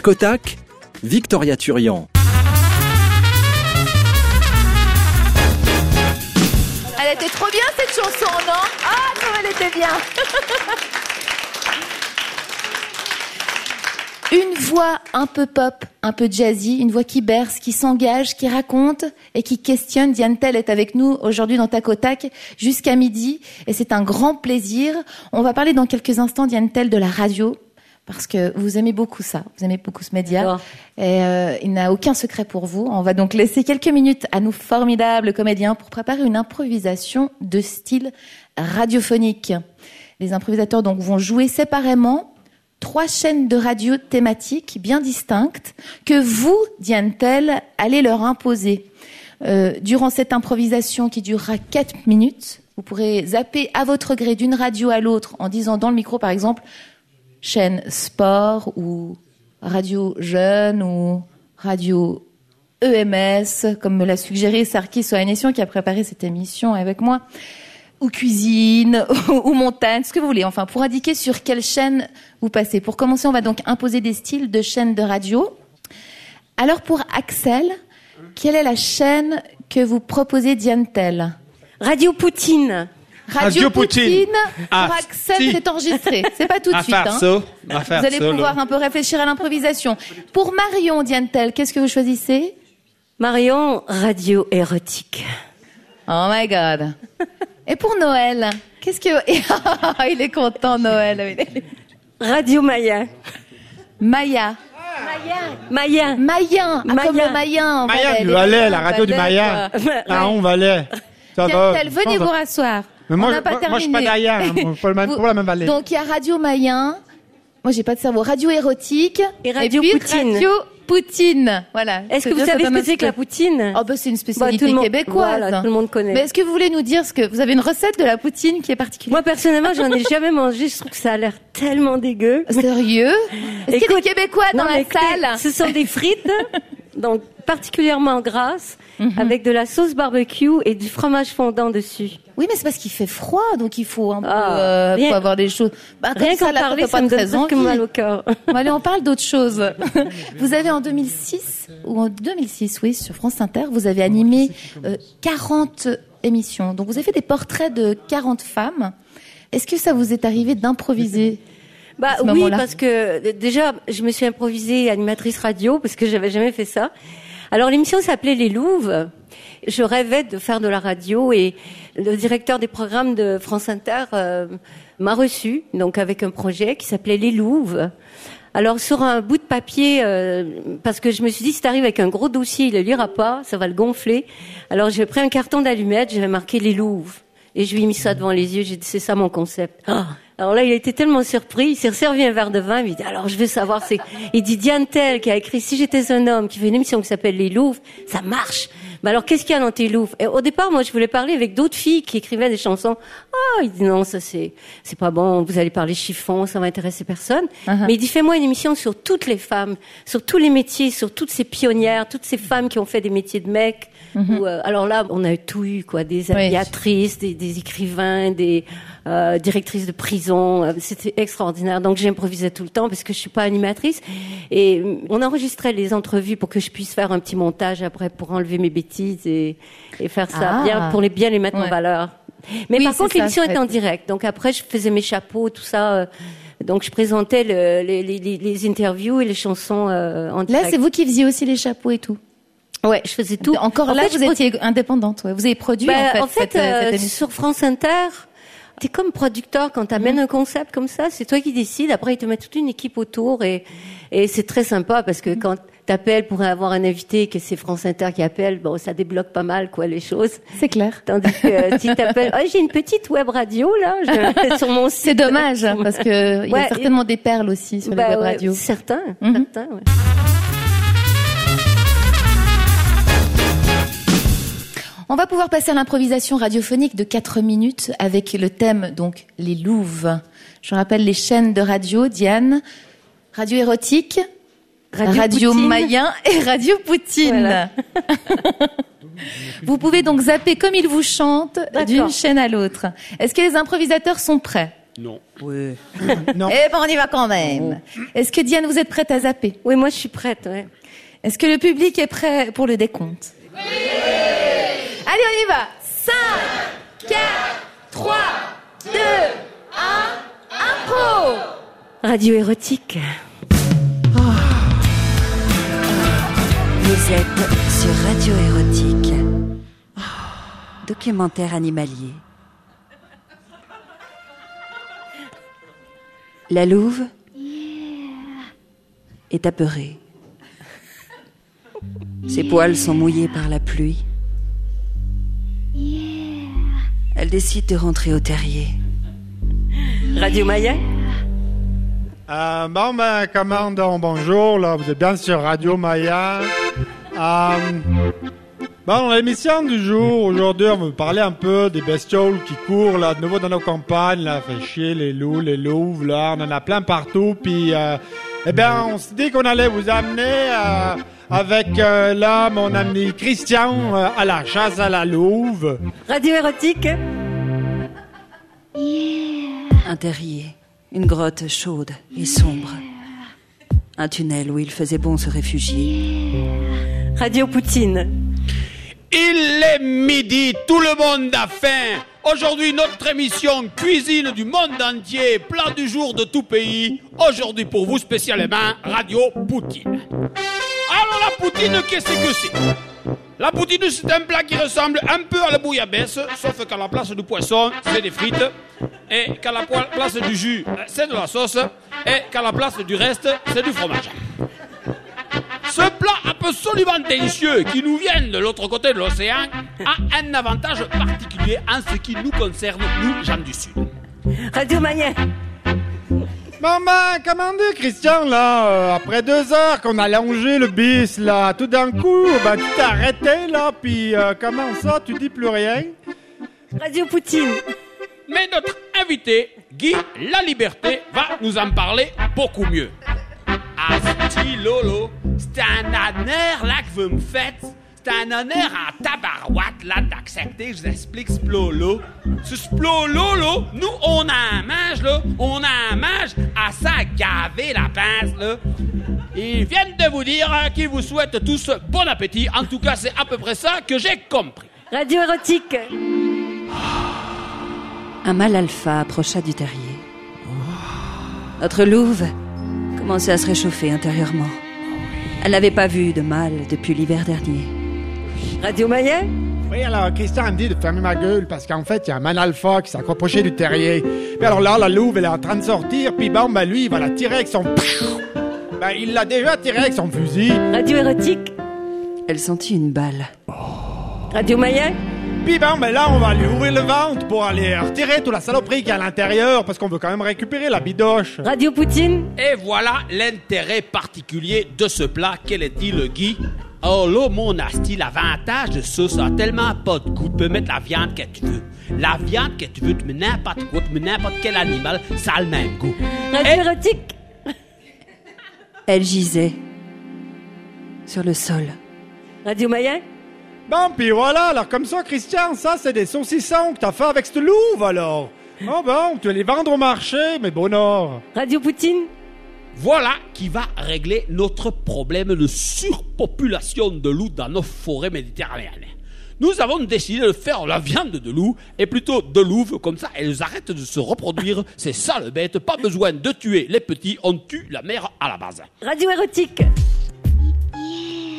Tac au tac, Victoria Turian. Elle était trop bien cette chanson, non? Ah non, elle était bien Une voix un peu pop, un peu jazzy, une voix qui berce, qui s'engage, qui raconte et qui questionne. Diane Tell est avec nous aujourd'hui dans Tac au Tac jusqu'à midi et c'est un grand plaisir. On va parler dans quelques instants, Diane Tell, de la radio, parce que vous aimez beaucoup ça, vous aimez beaucoup ce média. Et euh, il n'a aucun secret pour vous. On va donc laisser quelques minutes à nos formidables comédiens pour préparer une improvisation de style radiophonique. Les improvisateurs donc vont jouer séparément trois chaînes de radio thématiques bien distinctes que vous, Diane Tell, allez leur imposer. Euh, durant cette improvisation qui durera quatre minutes, vous pourrez zapper à votre gré d'une radio à l'autre en disant dans le micro par exemple chaîne sport ou radio jeune ou radio EMS, comme me l'a suggéré Sarkis Soanession qui a préparé cette émission avec moi, ou cuisine, ou montagne, ce que vous voulez, enfin, pour indiquer sur quelle chaîne vous passez. Pour commencer, on va donc imposer des styles de chaînes de radio. Alors pour Axel, quelle est la chaîne que vous proposez Diane Tell Radio Poutine. Radio, Radio Poutine, Poutine. pour Ah, Axel, si. c'est enregistré. C'est pas tout de suite. faire hein. faire Vous allez ça, pouvoir là. un peu réfléchir à l'improvisation. Pour Marion Diane Tell, qu'est-ce que vous choisissez? Marion, radio érotique. Oh my God. Et pour Noël, qu'est-ce que... Il est content, Noël. Radio Maya. Maya. Maya. Mayen. Ah, comme Maya. le Mayen. du Valais, la radio du quoi. Ah, on Valais. Venez vous rasseoir. Mais moi, On n'a pas moi, moi, je suis terminé. pas derrière, hein, pas même- Vous- pas la même vallée. Donc il y a Radio Mayen. Moi j'ai pas de cerveau. Radio érotique. Et Radio puis Poutine. Radio Poutine. Voilà. Est-ce que vous savez ce que c'est que la poutine Oh bah c'est une Bah, spécialité tout le monde- québécoise. Voilà, tout le monde connaît. Mais est-ce que vous voulez nous dire ce que vous avez une recette de la poutine qui est particulière? Moi personnellement, j'en ai jamais mangé. Je trouve que ça a l'air tellement dégueu. Sérieux? Est-ce qu'il y a des Québécois dans non, la écoutez, salle? Ce sont des frites, donc particulièrement grasses, Mhm. avec de la sauce barbecue et du fromage fondant dessus. Oui, mais c'est parce qu'il fait froid, donc il faut un peu Ah, euh, rien- faut avoir des choses. Bah, Rien ça, qu'en parler, ça pas me donne presque envie. mal au cœur. Bon, allez, on parle d'autre chose. Vous avez en 2006, ou en 2006, oui, sur France Inter, vous avez animé euh, 40 émissions. Donc vous avez fait des portraits de 40 femmes. Est-ce que ça vous est arrivé d'improviser? Bah oui, parce que déjà, je me suis improvisée animatrice radio parce que j'avais jamais fait ça. Alors l'émission s'appelait Les Louves. Je rêvais de faire de la radio et le directeur des programmes de France Inter euh, m'a reçu donc avec un projet qui s'appelait Les Louves. Alors sur un bout de papier, euh, parce que je me suis dit si t'arrives avec un gros dossier, il le lira pas, ça va le gonfler. Alors j'ai pris un carton d'allumettes, j'avais marqué Les Louves et je lui ai mis ça devant les yeux. J'ai dit c'est ça mon concept. Ah alors là, il a été tellement surpris, il s'est servi un verre de vin, il dit, alors je veux savoir, c'est, il dit Diane Tell qui a écrit Si j'étais un homme, qui fait une émission qui s'appelle Les Louvres, ça marche. Mais alors, qu'est-ce qu'il y a dans tes Louvres Et au départ, moi, je voulais parler avec d'autres filles qui écrivaient des chansons. Ah, il dit non, ça c'est, c'est pas bon, vous allez parler chiffon, ça va intéresser personne. Uh-huh. Mais il dit, fais-moi une émission sur toutes les femmes, sur tous les métiers, sur toutes ces pionnières, toutes ces femmes qui ont fait des métiers de mecs. Euh, alors là, on a tout eu, quoi, des Oui. aviatrices, des, des écrivains, des euh, directrices de prison. Euh, C'était extraordinaire. Donc j'improvisais tout le temps parce que je suis pas animatrice. Et euh, on enregistrait les entrevues pour que je puisse faire un petit montage après pour enlever mes bêtises et, et faire ça Ah. bien pour les bien les mettre en valeur. Mais Oui, par contre, l'émission était en direct. Donc après, je faisais mes chapeaux, tout ça. euh, donc je présentais le- les, les, les- interviews et les chansons euh, en Là, direct. c'est vous qui faisiez aussi les chapeaux et tout. Ouais, je faisais tout. Encore En là, fait, vous pro- étiez indépendante. ouais. Vous avez produit Bah, en fait, cette, euh, cette émission. sur France Inter, t'es comme producteur quand t'amènes un concept comme ça, c'est toi qui décides. Après, ils te mettent toute une équipe autour et et c'est très sympa parce que quand t'appelles pour avoir un invité et que c'est France Inter qui appelle, bon, ça débloque pas mal quoi les choses. C'est clair. Tandis que euh, si t'appelles, oh, j'ai une petite web radio là, je, sur mon site. C'est dommage parce que il y a certainement des perles aussi sur Bah les web ouais, radios. Certains, Mhm. certains. ouais. On va pouvoir passer à l'improvisation radiophonique de 4 minutes avec le thème donc les louves. Je rappelle les chaînes de radio Diane, Radio érotique, Radio, Poutine. Mayen et Radio Poutine. Voilà. vous pouvez donc zapper comme il vous chante d'une chaîne à l'autre. Est-ce que les improvisateurs sont prêts? Non. Oui. Non. Eh ben on y va quand même. Est-ce que Diane vous êtes prête à zapper? Oui, moi je suis prête. Ouais. Est-ce que le public est prêt pour le décompte? Oui Allez, on y va 5, 4, 3, 2, 1, impro Radio érotique. Vous êtes sur Radio Érotique. Documentaire animalier. La louve est apeurée. Ses poils sont mouillés par la pluie. Elle décide de rentrer au terrier. Radio Maya? Euh, bon, ben, commandant, bonjour, là, vous êtes bien sur Radio Maya. Euh, bon, dans l'émission du jour, aujourd'hui, on va vous parler un peu des bestioles qui courent, là, de nouveau dans nos campagnes, là, fait chier les loups, les louves, là, on en a plein partout, puis, euh, eh bien, on s'est dit qu'on allait vous amener, euh, avec, euh, là, mon ami Christian, euh, à la chasse à la louve. Radio érotique. Un terrier, une grotte chaude et sombre. Un tunnel où il faisait bon se réfugier. Radio Poutine. Il est midi, tout le monde a faim. Aujourd'hui, notre émission cuisine du monde entier, plat du jour de tout pays. Aujourd'hui, pour vous spécialement, Radio Poutine. Alors, la poutine, qu'est-ce que c'est? La poutine, c'est un plat qui ressemble un peu à la bouillabaisse, sauf qu'à la place du poisson, c'est des frites. Et qu'à la place du jus, c'est de la sauce. Et qu'à la place du reste, c'est du fromage. Ce plat absolument délicieux qui nous vient de l'autre côté de l'océan a un avantage particulier en ce qui nous concerne, nous, gens du Sud. Radio Maya. Bon ben, commandé Christian, là, euh, après deux heures qu'on a longé le bis, là, tout d'un coup, ben tu t'es arrêté, là, puis euh, comment ça, tu dis plus rien? Radio Poutine. Mais notre invité, Guy La Liberté, va nous en parler beaucoup mieux. Asti Lolo, c'est un honneur là que vous me faites. C'est un honneur en tabarouette là d'accepter, je vous explique Splolo. Ce Splolo là, nous on a un mange là, on a un mange à ça gaver la pince là. Ils viennent de vous dire euh, qu'ils vous souhaitent tous bon appétit. En tout cas, c'est à peu près ça que j'ai compris. Radio érotique. Un mâle alpha approcha du terrier. Notre louve commençait à se réchauffer intérieurement. Elle n'avait pas vu de mal depuis l'hiver dernier. Radio Maillet? Oui, alors Christian me dit de fermer ma gueule parce qu'en fait, il y a un man alpha qui s'est accroché du terrier. Puis alors là, la louve, elle est en train de sortir, puis bon, ben lui, il va la tirer avec son... Ben, il l'a déjà tiré avec son fusil. Radio Érotique Elle sentit une balle. Radio Maillet? Puis bon, ben là, on va lui ouvrir le ventre pour aller retirer toute la saloperie qu'il y a à l'intérieur parce qu'on veut quand même récupérer la bidoche. Radio Poutine Et voilà l'intérêt particulier de ce plat. Quel est-il, Guy? Oh là, mon asti, l'avantage de ça, ça a tellement pas de goût. Tu peux mettre la viande que tu veux. La viande que tu veux, tu mets n'importe quoi, tu mets n'importe quel animal, ça a le même goût. Radio. Érotique Elle gisait sur le sol. Radio Maillet Bon, puis voilà, alors comme ça, Christian, ça, c'est des saucissons que t'as fait avec cette louve, alors. Oh bon, tu vas les vendre au marché, mais bon or. Radio Poutine Voilà qui va régler notre problème de surpopulation de loups dans nos forêts méditerranéennes. Nous avons décidé de faire la viande de loup et plutôt de louve, comme ça elles arrêtent de se reproduire, ces sales bêtes, pas besoin de tuer les petits, on tue la mère à la base. Radio Érotique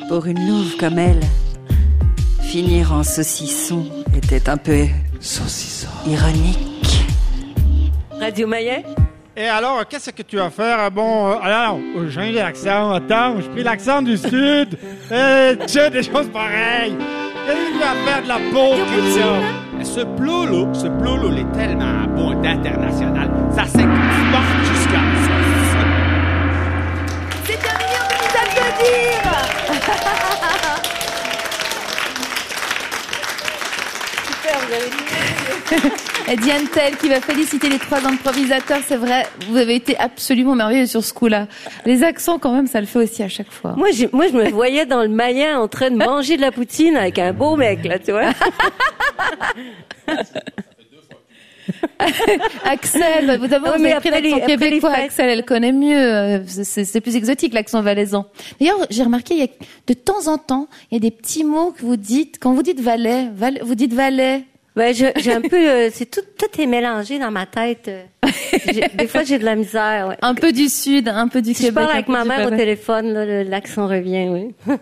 Pour une louve comme elle, finir en saucisson était un peu ironique. Radio Maillet Et alors, qu'est-ce que tu vas faire? Ah Bon, euh, alors, j'ai l'accent, attends, j'ai pris l'accent du Sud. Tu as des choses pareilles. Qu'est-ce que tu vas faire de la peau, Christian? Ce ploulou, ce ploulou, il est tellement bon d'international, ça s'exporte Diane Tell qui va féliciter les trois improvisateurs, c'est vrai, vous avez été absolument merveilleux sur ce coup-là. Les accents quand même, ça le fait aussi à chaque fois. Moi, je, moi, je me voyais dans le Maillet en train de manger de la poutine avec un beau mec, là, tu vois. Axel, vous avez, Ah, vous avez pris l'accent québécois. Axel, elle connaît mieux, euh, c'est plus exotique l'accent valaisan. D'ailleurs, j'ai remarqué, il y a, de temps en temps, il y a des petits mots que vous dites, quand vous dites Valais, Val- vous dites Valais. Je- j'ai un peu, euh, c'est tout, tout est mélangé dans ma tête. euh. Des fois, j'ai de la misère. Ouais. Un peu du sud, un peu du Si je Québec. parle un avec ma mère au téléphone, l'accent revient. Oui.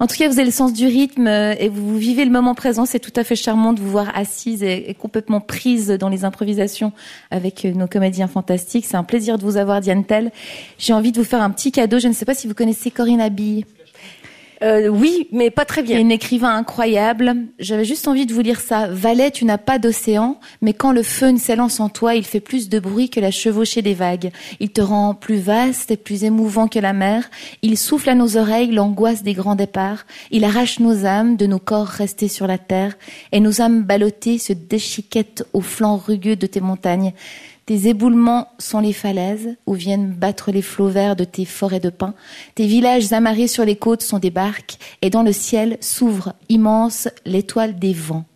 En tout cas, vous avez le sens du rythme euh, et vous vivez le moment présent. C'est tout à fait charmant de vous voir assise et, et complètement prise dans les improvisations avec nos comédiens fantastiques. C'est un plaisir de vous avoir, Diane Tell. J'ai envie de vous faire un petit cadeau. Je ne sais pas si vous connaissez Corinne Abille. Euh, oui, mais pas très bien. une écrivain incroyable. J'avais juste envie de vous lire ça. Valet, tu n'as pas d'océan, mais quand le feu ne s'élance en toi, il fait plus de bruit que la chevauchée des vagues. Il te rend plus vaste et plus émouvant que la mer. Il souffle à nos oreilles l'angoisse des grands départs. Il arrache nos âmes de nos corps restés sur la terre, et nos âmes ballottées se déchiquettent aux flancs rugueux de tes montagnes. Tes éboulements sont les falaises où viennent battre les flots verts de tes forêts de pins. Tes villages amarrés sur les côtes sont des barques et dans le ciel s'ouvre immense l'étoile des vents.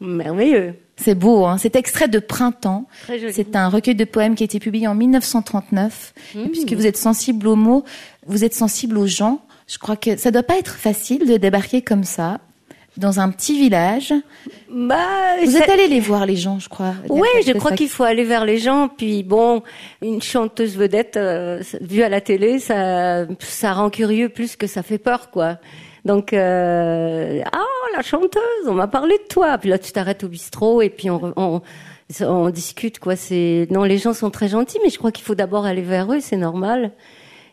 Merveilleux. C'est beau, hein c'est extrait de Printemps. Très joli. C'est un recueil de poèmes qui a été publié en 1939. Et puisque vous êtes sensible aux mots, vous êtes sensible aux gens. Je crois que ça doit pas être facile de débarquer comme ça dans un petit village. Bah, Vous êtes allé les voir les gens, je crois. Oui, je crois ça qu'il faut aller vers les gens. Puis bon, une chanteuse vedette euh, vue à la télé, ça, ça rend curieux plus que ça fait peur, quoi. Donc, euh, ah, la chanteuse, on m'a parlé de toi. Puis là, tu t'arrêtes au bistrot et puis on, on, on discute, quoi. C'est non, les gens sont très gentils, mais je crois qu'il faut d'abord aller vers eux, c'est normal.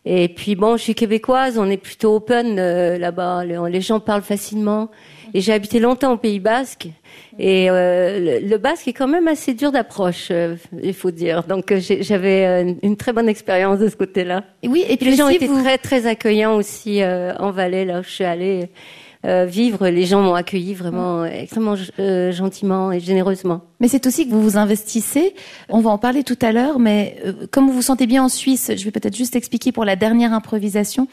Et puis bon, je suis québécoise, on est plutôt open euh, là-bas. Les gens parlent facilement. Et j'ai habité longtemps au Pays Basque. Et euh, le, le basque est quand même assez dur d'approche, euh, il faut dire. Donc euh, j'avais euh, une très bonne expérience de ce côté-là. Oui, et puis Les gens étaient vous- très très accueillants aussi euh, en Valais, là où je suis allée euh, vivre. Les gens m'ont accueilli vraiment extrêmement euh, gentiment et généreusement. Mais c'est aussi que vous vous investissez. On va en parler tout à l'heure, mais euh, comme vous vous sentez bien en Suisse, je vais peut-être juste expliquer pour la dernière improvisation.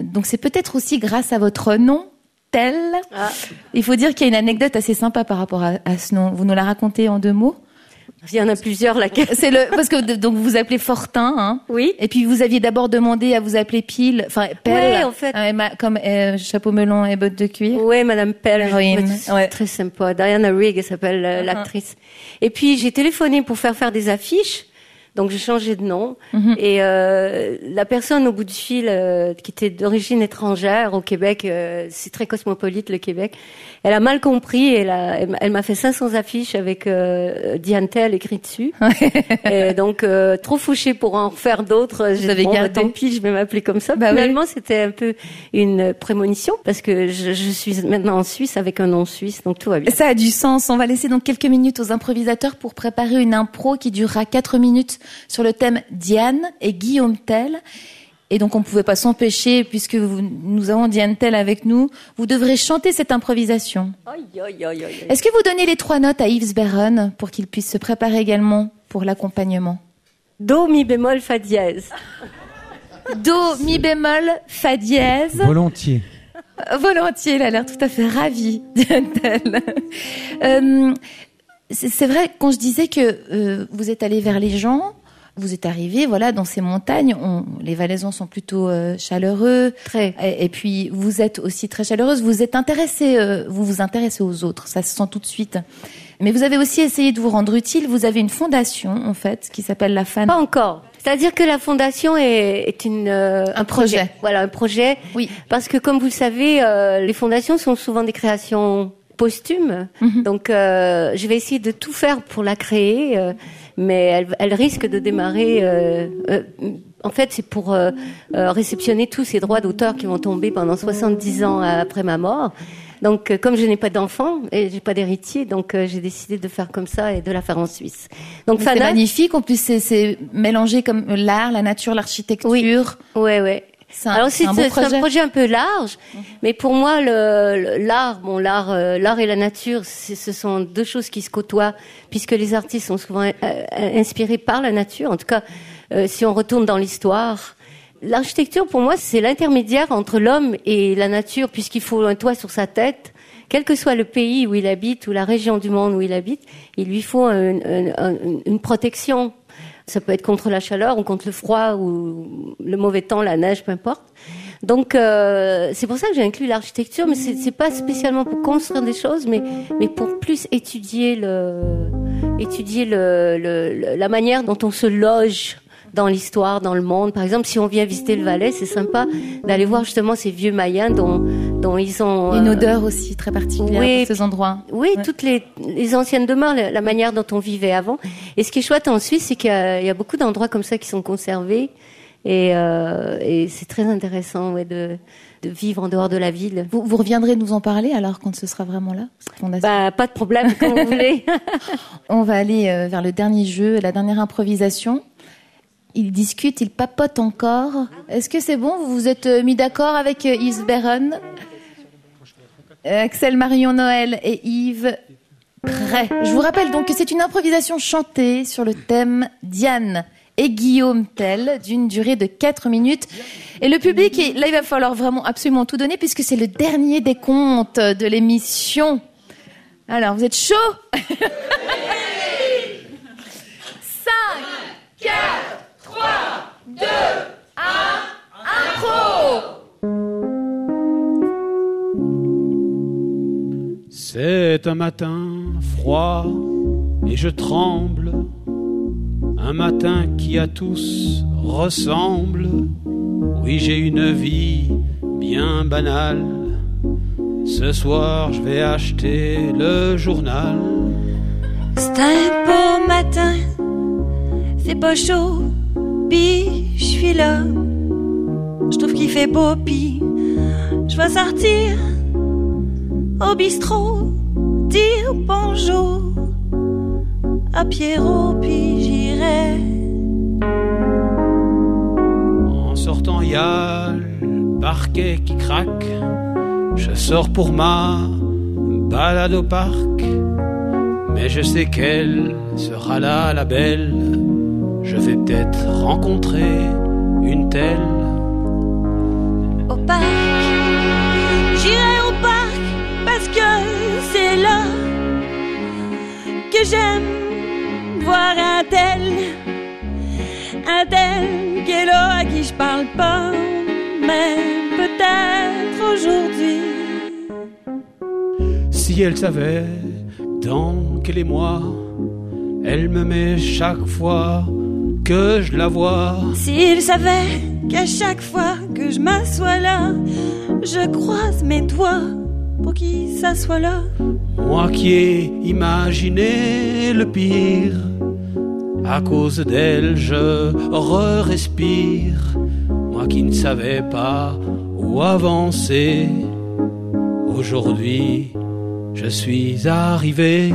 Donc c'est peut-être aussi grâce à votre nom. Ah. Il faut dire qu'il y a une anecdote assez sympa par rapport à, à ce nom. Vous nous la racontez en deux mots? Il y en a plusieurs, laquelle C'est le parce que donc vous vous appelez Fortin, hein. Oui. Et puis vous aviez d'abord demandé à vous appeler Pile, enfin Pelle, Ouais, en fait. comme euh, chapeau melon et bottes de cuir. Oui, Madame Pell, L'héroïne, c'est ouais. très sympa. Diana Rigg, elle s'appelle euh, Uh-huh. l'actrice. Et puis j'ai téléphoné pour faire faire des affiches. Donc j'ai changé de nom Mhm. et euh, la personne au bout du fil euh, qui était d'origine étrangère au Québec, euh, c'est très cosmopolite le Québec. Elle a mal compris et elle a- elle m'a- fait 500 affiches avec euh, Diane Tell écrit dessus. et donc euh, trop fouché pour en refaire d'autres. J'ai avez bon, bah, gardé. tant pis, je vais m'appeler comme ça. Bah oui. Finalement, c'était un peu une prémonition parce que je, je suis maintenant en Suisse avec un nom suisse, donc tout va bien. Ça a du sens. On va laisser donc quelques minutes aux improvisateurs pour préparer une impro qui durera 4 minutes sur le thème Diane et Guillaume Tell. Et donc on ne pouvait pas s'empêcher, puisque vous- nous avons Diane Tell avec nous, vous devrez chanter cette improvisation. Aïe, aïe, aïe, aïe. Est-ce que vous donnez les trois notes à Yves Berron pour qu'il puisse se préparer également pour l'accompagnement? Do, mi bémol, fa dièse. Do, mi bémol, fa dièse. Volontiers. Euh, Volontiers, il a l'air tout à fait ravi, Diane Tell. Euh, c'est c'est vrai, quand je disais que euh, vous êtes allé vers les gens, vous êtes arrivé, voilà, dans ces montagnes, on, les Valaisans sont plutôt euh, chaleureux, Très. et, et puis vous êtes aussi très chaleureuse. Vous êtes intéressé, euh, vous vous intéressez aux autres, ça se sent tout de suite. Mais vous avez aussi essayé de vous rendre utile. Vous avez une fondation, en fait, qui s'appelle la Fan. Pas encore. C'est-à-dire que la fondation est, est une euh, Un projet. Voilà, un projet. Oui. Parce que comme vous le savez, euh, les fondations sont souvent des créations posthumes. Mhm. Donc, euh, je vais essayer de tout faire pour la créer, euh, mais elle, elle risque de démarrer. euh, euh, en fait, c'est pour euh, euh, réceptionner tous ces droits d'auteur qui vont tomber pendant 70 ans après ma mort. Donc, euh, comme je n'ai pas d'enfant et j'ai pas d'héritier, donc euh, j'ai décidé de faire comme ça et de la faire en Suisse. Donc, C'est magnifique. En plus, c'est- c'est mélangé comme l'art, la nature, l'architecture. ouais, ouais. C'est un, Alors c'est un projet. un peu large, mais pour moi l'art, bon l'art, euh, l'art et la nature, ce sont deux choses qui se côtoient, puisque les artistes sont souvent euh, euh, inspirés par la nature. En tout cas, euh, si on retourne dans l'histoire, l'architecture pour moi c'est l'intermédiaire entre l'homme et la nature, puisqu'il faut un toit sur sa tête. Quel que soit le pays où il habite ou la région du monde où il habite, il lui faut un- un- un- une protection. Ça peut être contre la chaleur ou contre le froid ou le mauvais temps, la neige, peu importe. Donc euh, c'est pour ça que j'ai inclus l'architecture, mais c'est pas spécialement pour construire des choses, mais mais pour plus étudier le étudier le, le- le- la manière dont on se loge dans l'histoire, dans le monde. Par exemple, si on vient visiter le Valais, c'est sympa d'aller voir justement ces vieux Mayens dont dont ils ont Une euh, odeur aussi très particulière oui, pour ces endroits. oui, Ouais. toutes les, les anciennes demeures, la, manière dont on vivait avant. Et ce qui est chouette en Suisse, c'est qu'il y, a il y a beaucoup d'endroits comme ça qui sont conservés. Et, euh, et c'est très intéressant ouais, de, de vivre en dehors de la ville. Vous, vous reviendrez nous en parler alors quand ce sera vraiment là Bah, pas de problème, comme vous voulez. On va aller euh, vers le dernier jeu, la dernière improvisation. Ils discutent, ils papotent encore. Est-ce que c'est bon? Vous vous êtes euh, mis d'accord avec euh, Yves Berron Euh, Axel, Marion, Noël et Yves Prêt. Je vous rappelle donc que c'est une improvisation chantée sur le thème Diane et Guillaume Tell d'une durée de 4 minutes. Et le public, est, là il va falloir vraiment absolument tout donner puisque c'est le dernier des comptes de l'émission. Alors, vous êtes chaud? 5, 4, C'est un matin froid et je tremble. Un matin qui à tous ressemble. Oui, j'ai une vie bien banale. Ce soir, je vais acheter le journal. C'est un beau matin, c'est pas chaud, pis je suis là. Je trouve qu'il fait beau, pis je vais sortir au bistrot, dire bonjour à Pierrot, puis j'irai. En sortant, y a le parquet qui craque. Je sors pour ma balade au parc. Mais je sais qu'elle sera là, la belle. Je vais peut-être rencontrer une telle. au parc. J'aime voir un tel, un tel qui est là à qui je parle pas, mais peut-être aujourd'hui. Si elle savait dans quel émoi elle me met chaque fois que je la vois. S'il savait qu'à chaque fois que je m'assois là, je croise mes doigts pour qu'il s'assoie là. Moi qui ai imaginé le pire, à cause d'elle je re-respire. Moi qui ne savais pas où avancer, aujourd'hui je suis arrivé.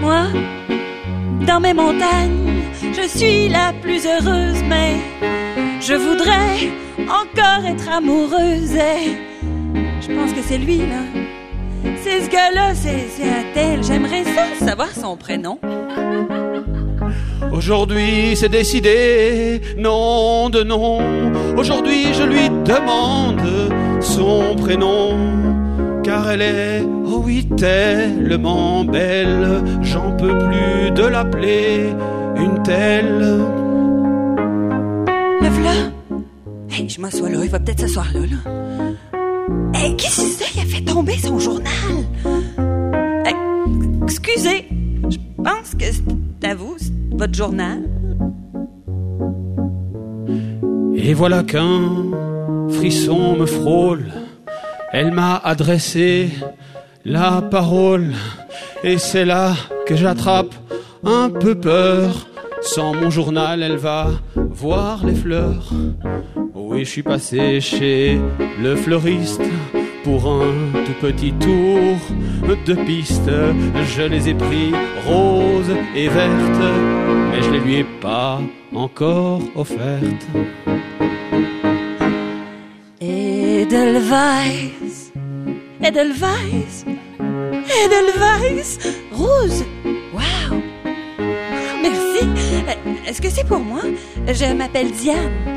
Moi, dans mes montagnes, je suis la plus heureuse, mais je voudrais encore être amoureuse. Et je pense que c'est lui, là. C'est ce gars-là, c'est un tel. J'aimerais ça savoir son prénom. Aujourd'hui c'est décidé, non de non. Aujourd'hui je lui demande son prénom. Car elle est, oh oui, tellement belle, j'en peux plus de l'appeler une telle. Le v'là. Hey, je m'assois là, il va peut-être s'asseoir là, là. Hey, qu'est-ce que c'est? Il a fait tomber son journal? Excusez, je pense que c'est à vous, votre journal. Et voilà qu'un frisson me frôle. Elle m'a adressé la parole. Et c'est là que j'attrape un peu peur. Sans mon journal, elle va voir les fleurs. Oui, je suis passé chez le fleuriste pour un tout petit tour de piste. Je les ai pris roses et vertes, mais je les lui ai pas encore offertes. Edelweiss, Edelweiss, Edelweiss, rose. Waouh. Merci. Est-ce que c'est pour moi? Je m'appelle Diane.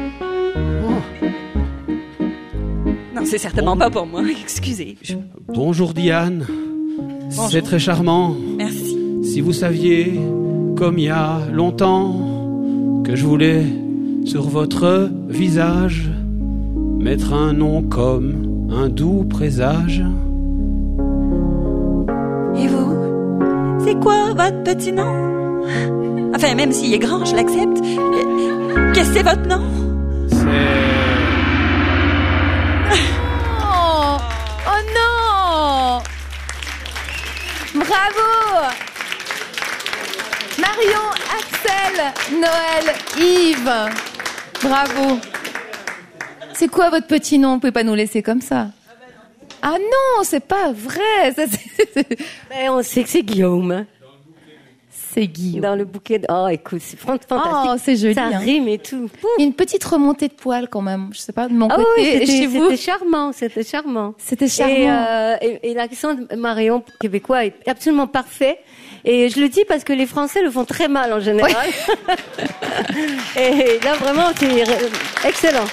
Non, c'est certainement pas pour moi. Excusez. Je- Bonjour Diane, c'est très charmant. Merci. Si vous saviez, comme il y a longtemps, que je voulais sur votre visage mettre un nom comme un doux présage. Et vous? C'est quoi votre petit nom? Enfin, même s'il est grand, je l'accepte. Qu'est-ce que c'est votre nom? C'est... Bravo Marion, Axel, Noël, Yves. Bravo. C'est quoi votre petit nom? Vous pouvez pas nous laisser comme ça. Ah non, c'est pas vrai. Ça, c'est- Ben, on sait que c'est Guillaume. Guillaume. Dans le bouquet de... Oh, écoute, c'est fran- fantastique. Oh, c'est joli. Ça hein. rime et tout. Une petite remontée de poils quand même. Je sais pas de mon Ah côté. oui, c'était chez vous, c'était charmant, c'était charmant. c'était charmant. Et, euh, et, et l'accent de Marion québécois est absolument parfait. Et je le dis parce que les Français le font très mal en général. et là, vraiment, c'est excellent.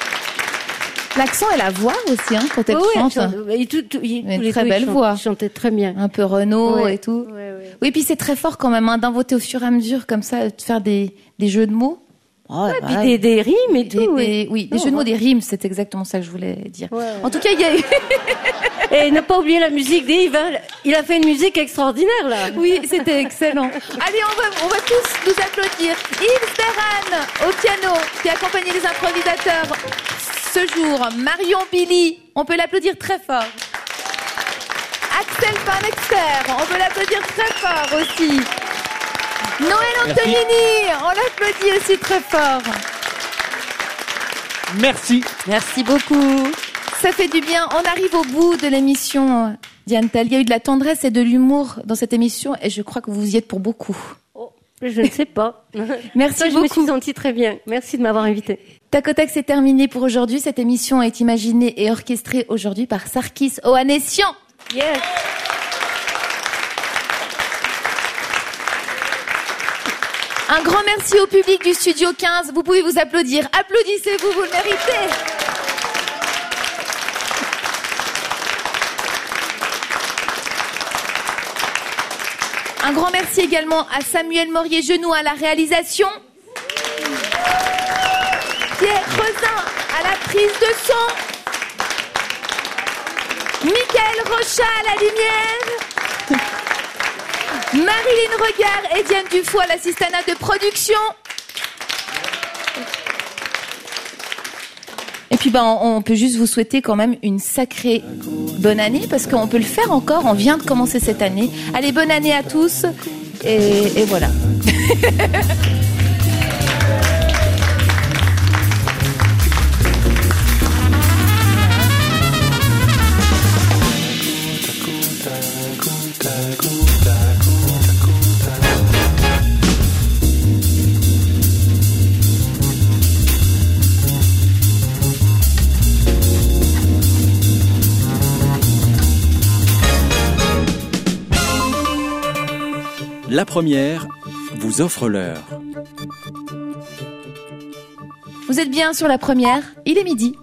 L'accent et la voix aussi, hein, quand elle Oui, oui, chante. tout- tout- il- Une les très belle voix. ils chantaient très bien. Un peu Renault Ouais. et tout. Ouais, ouais. Oui, puis c'est très fort quand même hein, d'invoter au fur et à mesure comme ça, de faire des, des jeux de mots. Oh, Et puis des, des rimes et Des- tout. des- oui. oui, des jeux de mots, des rimes, c'est exactement ça que je voulais dire. Ouais, ouais. En tout cas, il y a eu... Et ne pas oublier la musique d'Yves. hein. Il a fait une musique extraordinaire, là. Oui, c'était excellent. Allez, on va, on va tous nous applaudir. Yves Ferran au piano qui a accompagné les improvisateurs ce jour. Marion Billy, on peut l'applaudir très fort. Axel Farnexter, on peut l'applaudir très fort aussi. Noël Antonini, on l'applaudit aussi très fort. Merci. Merci beaucoup. Ça fait du bien. On arrive au bout de l'émission. euh, Diane Tell. Il y a eu de la tendresse et de l'humour dans cette émission et je crois que vous y êtes pour beaucoup. Je ne sais pas. Merci Ça, je me beaucoup. suis sentie très bien. Merci de m'avoir invitée. Tacotac, c'est terminé pour aujourd'hui. Cette émission est imaginée et orchestrée aujourd'hui par Sarkis Ohanessian. Yes. Un grand merci au public du Studio 15. Vous pouvez vous applaudir. Applaudissez-vous, vous le méritez. Un grand merci également à Samuel Morier-Genoux à la réalisation. Pierre Rosin à la prise de son. Michael Rochat à la lumière. Marilyn Regard et Diane Dufoy, l'assistanat de production. Ben, on peut juste vous souhaiter quand même une sacrée bonne année parce qu'on peut le faire encore. On vient de commencer cette année. Allez, bonne année à tous. Et voilà. La première vous offre l'heure. Vous êtes bien sur la première Il est midi.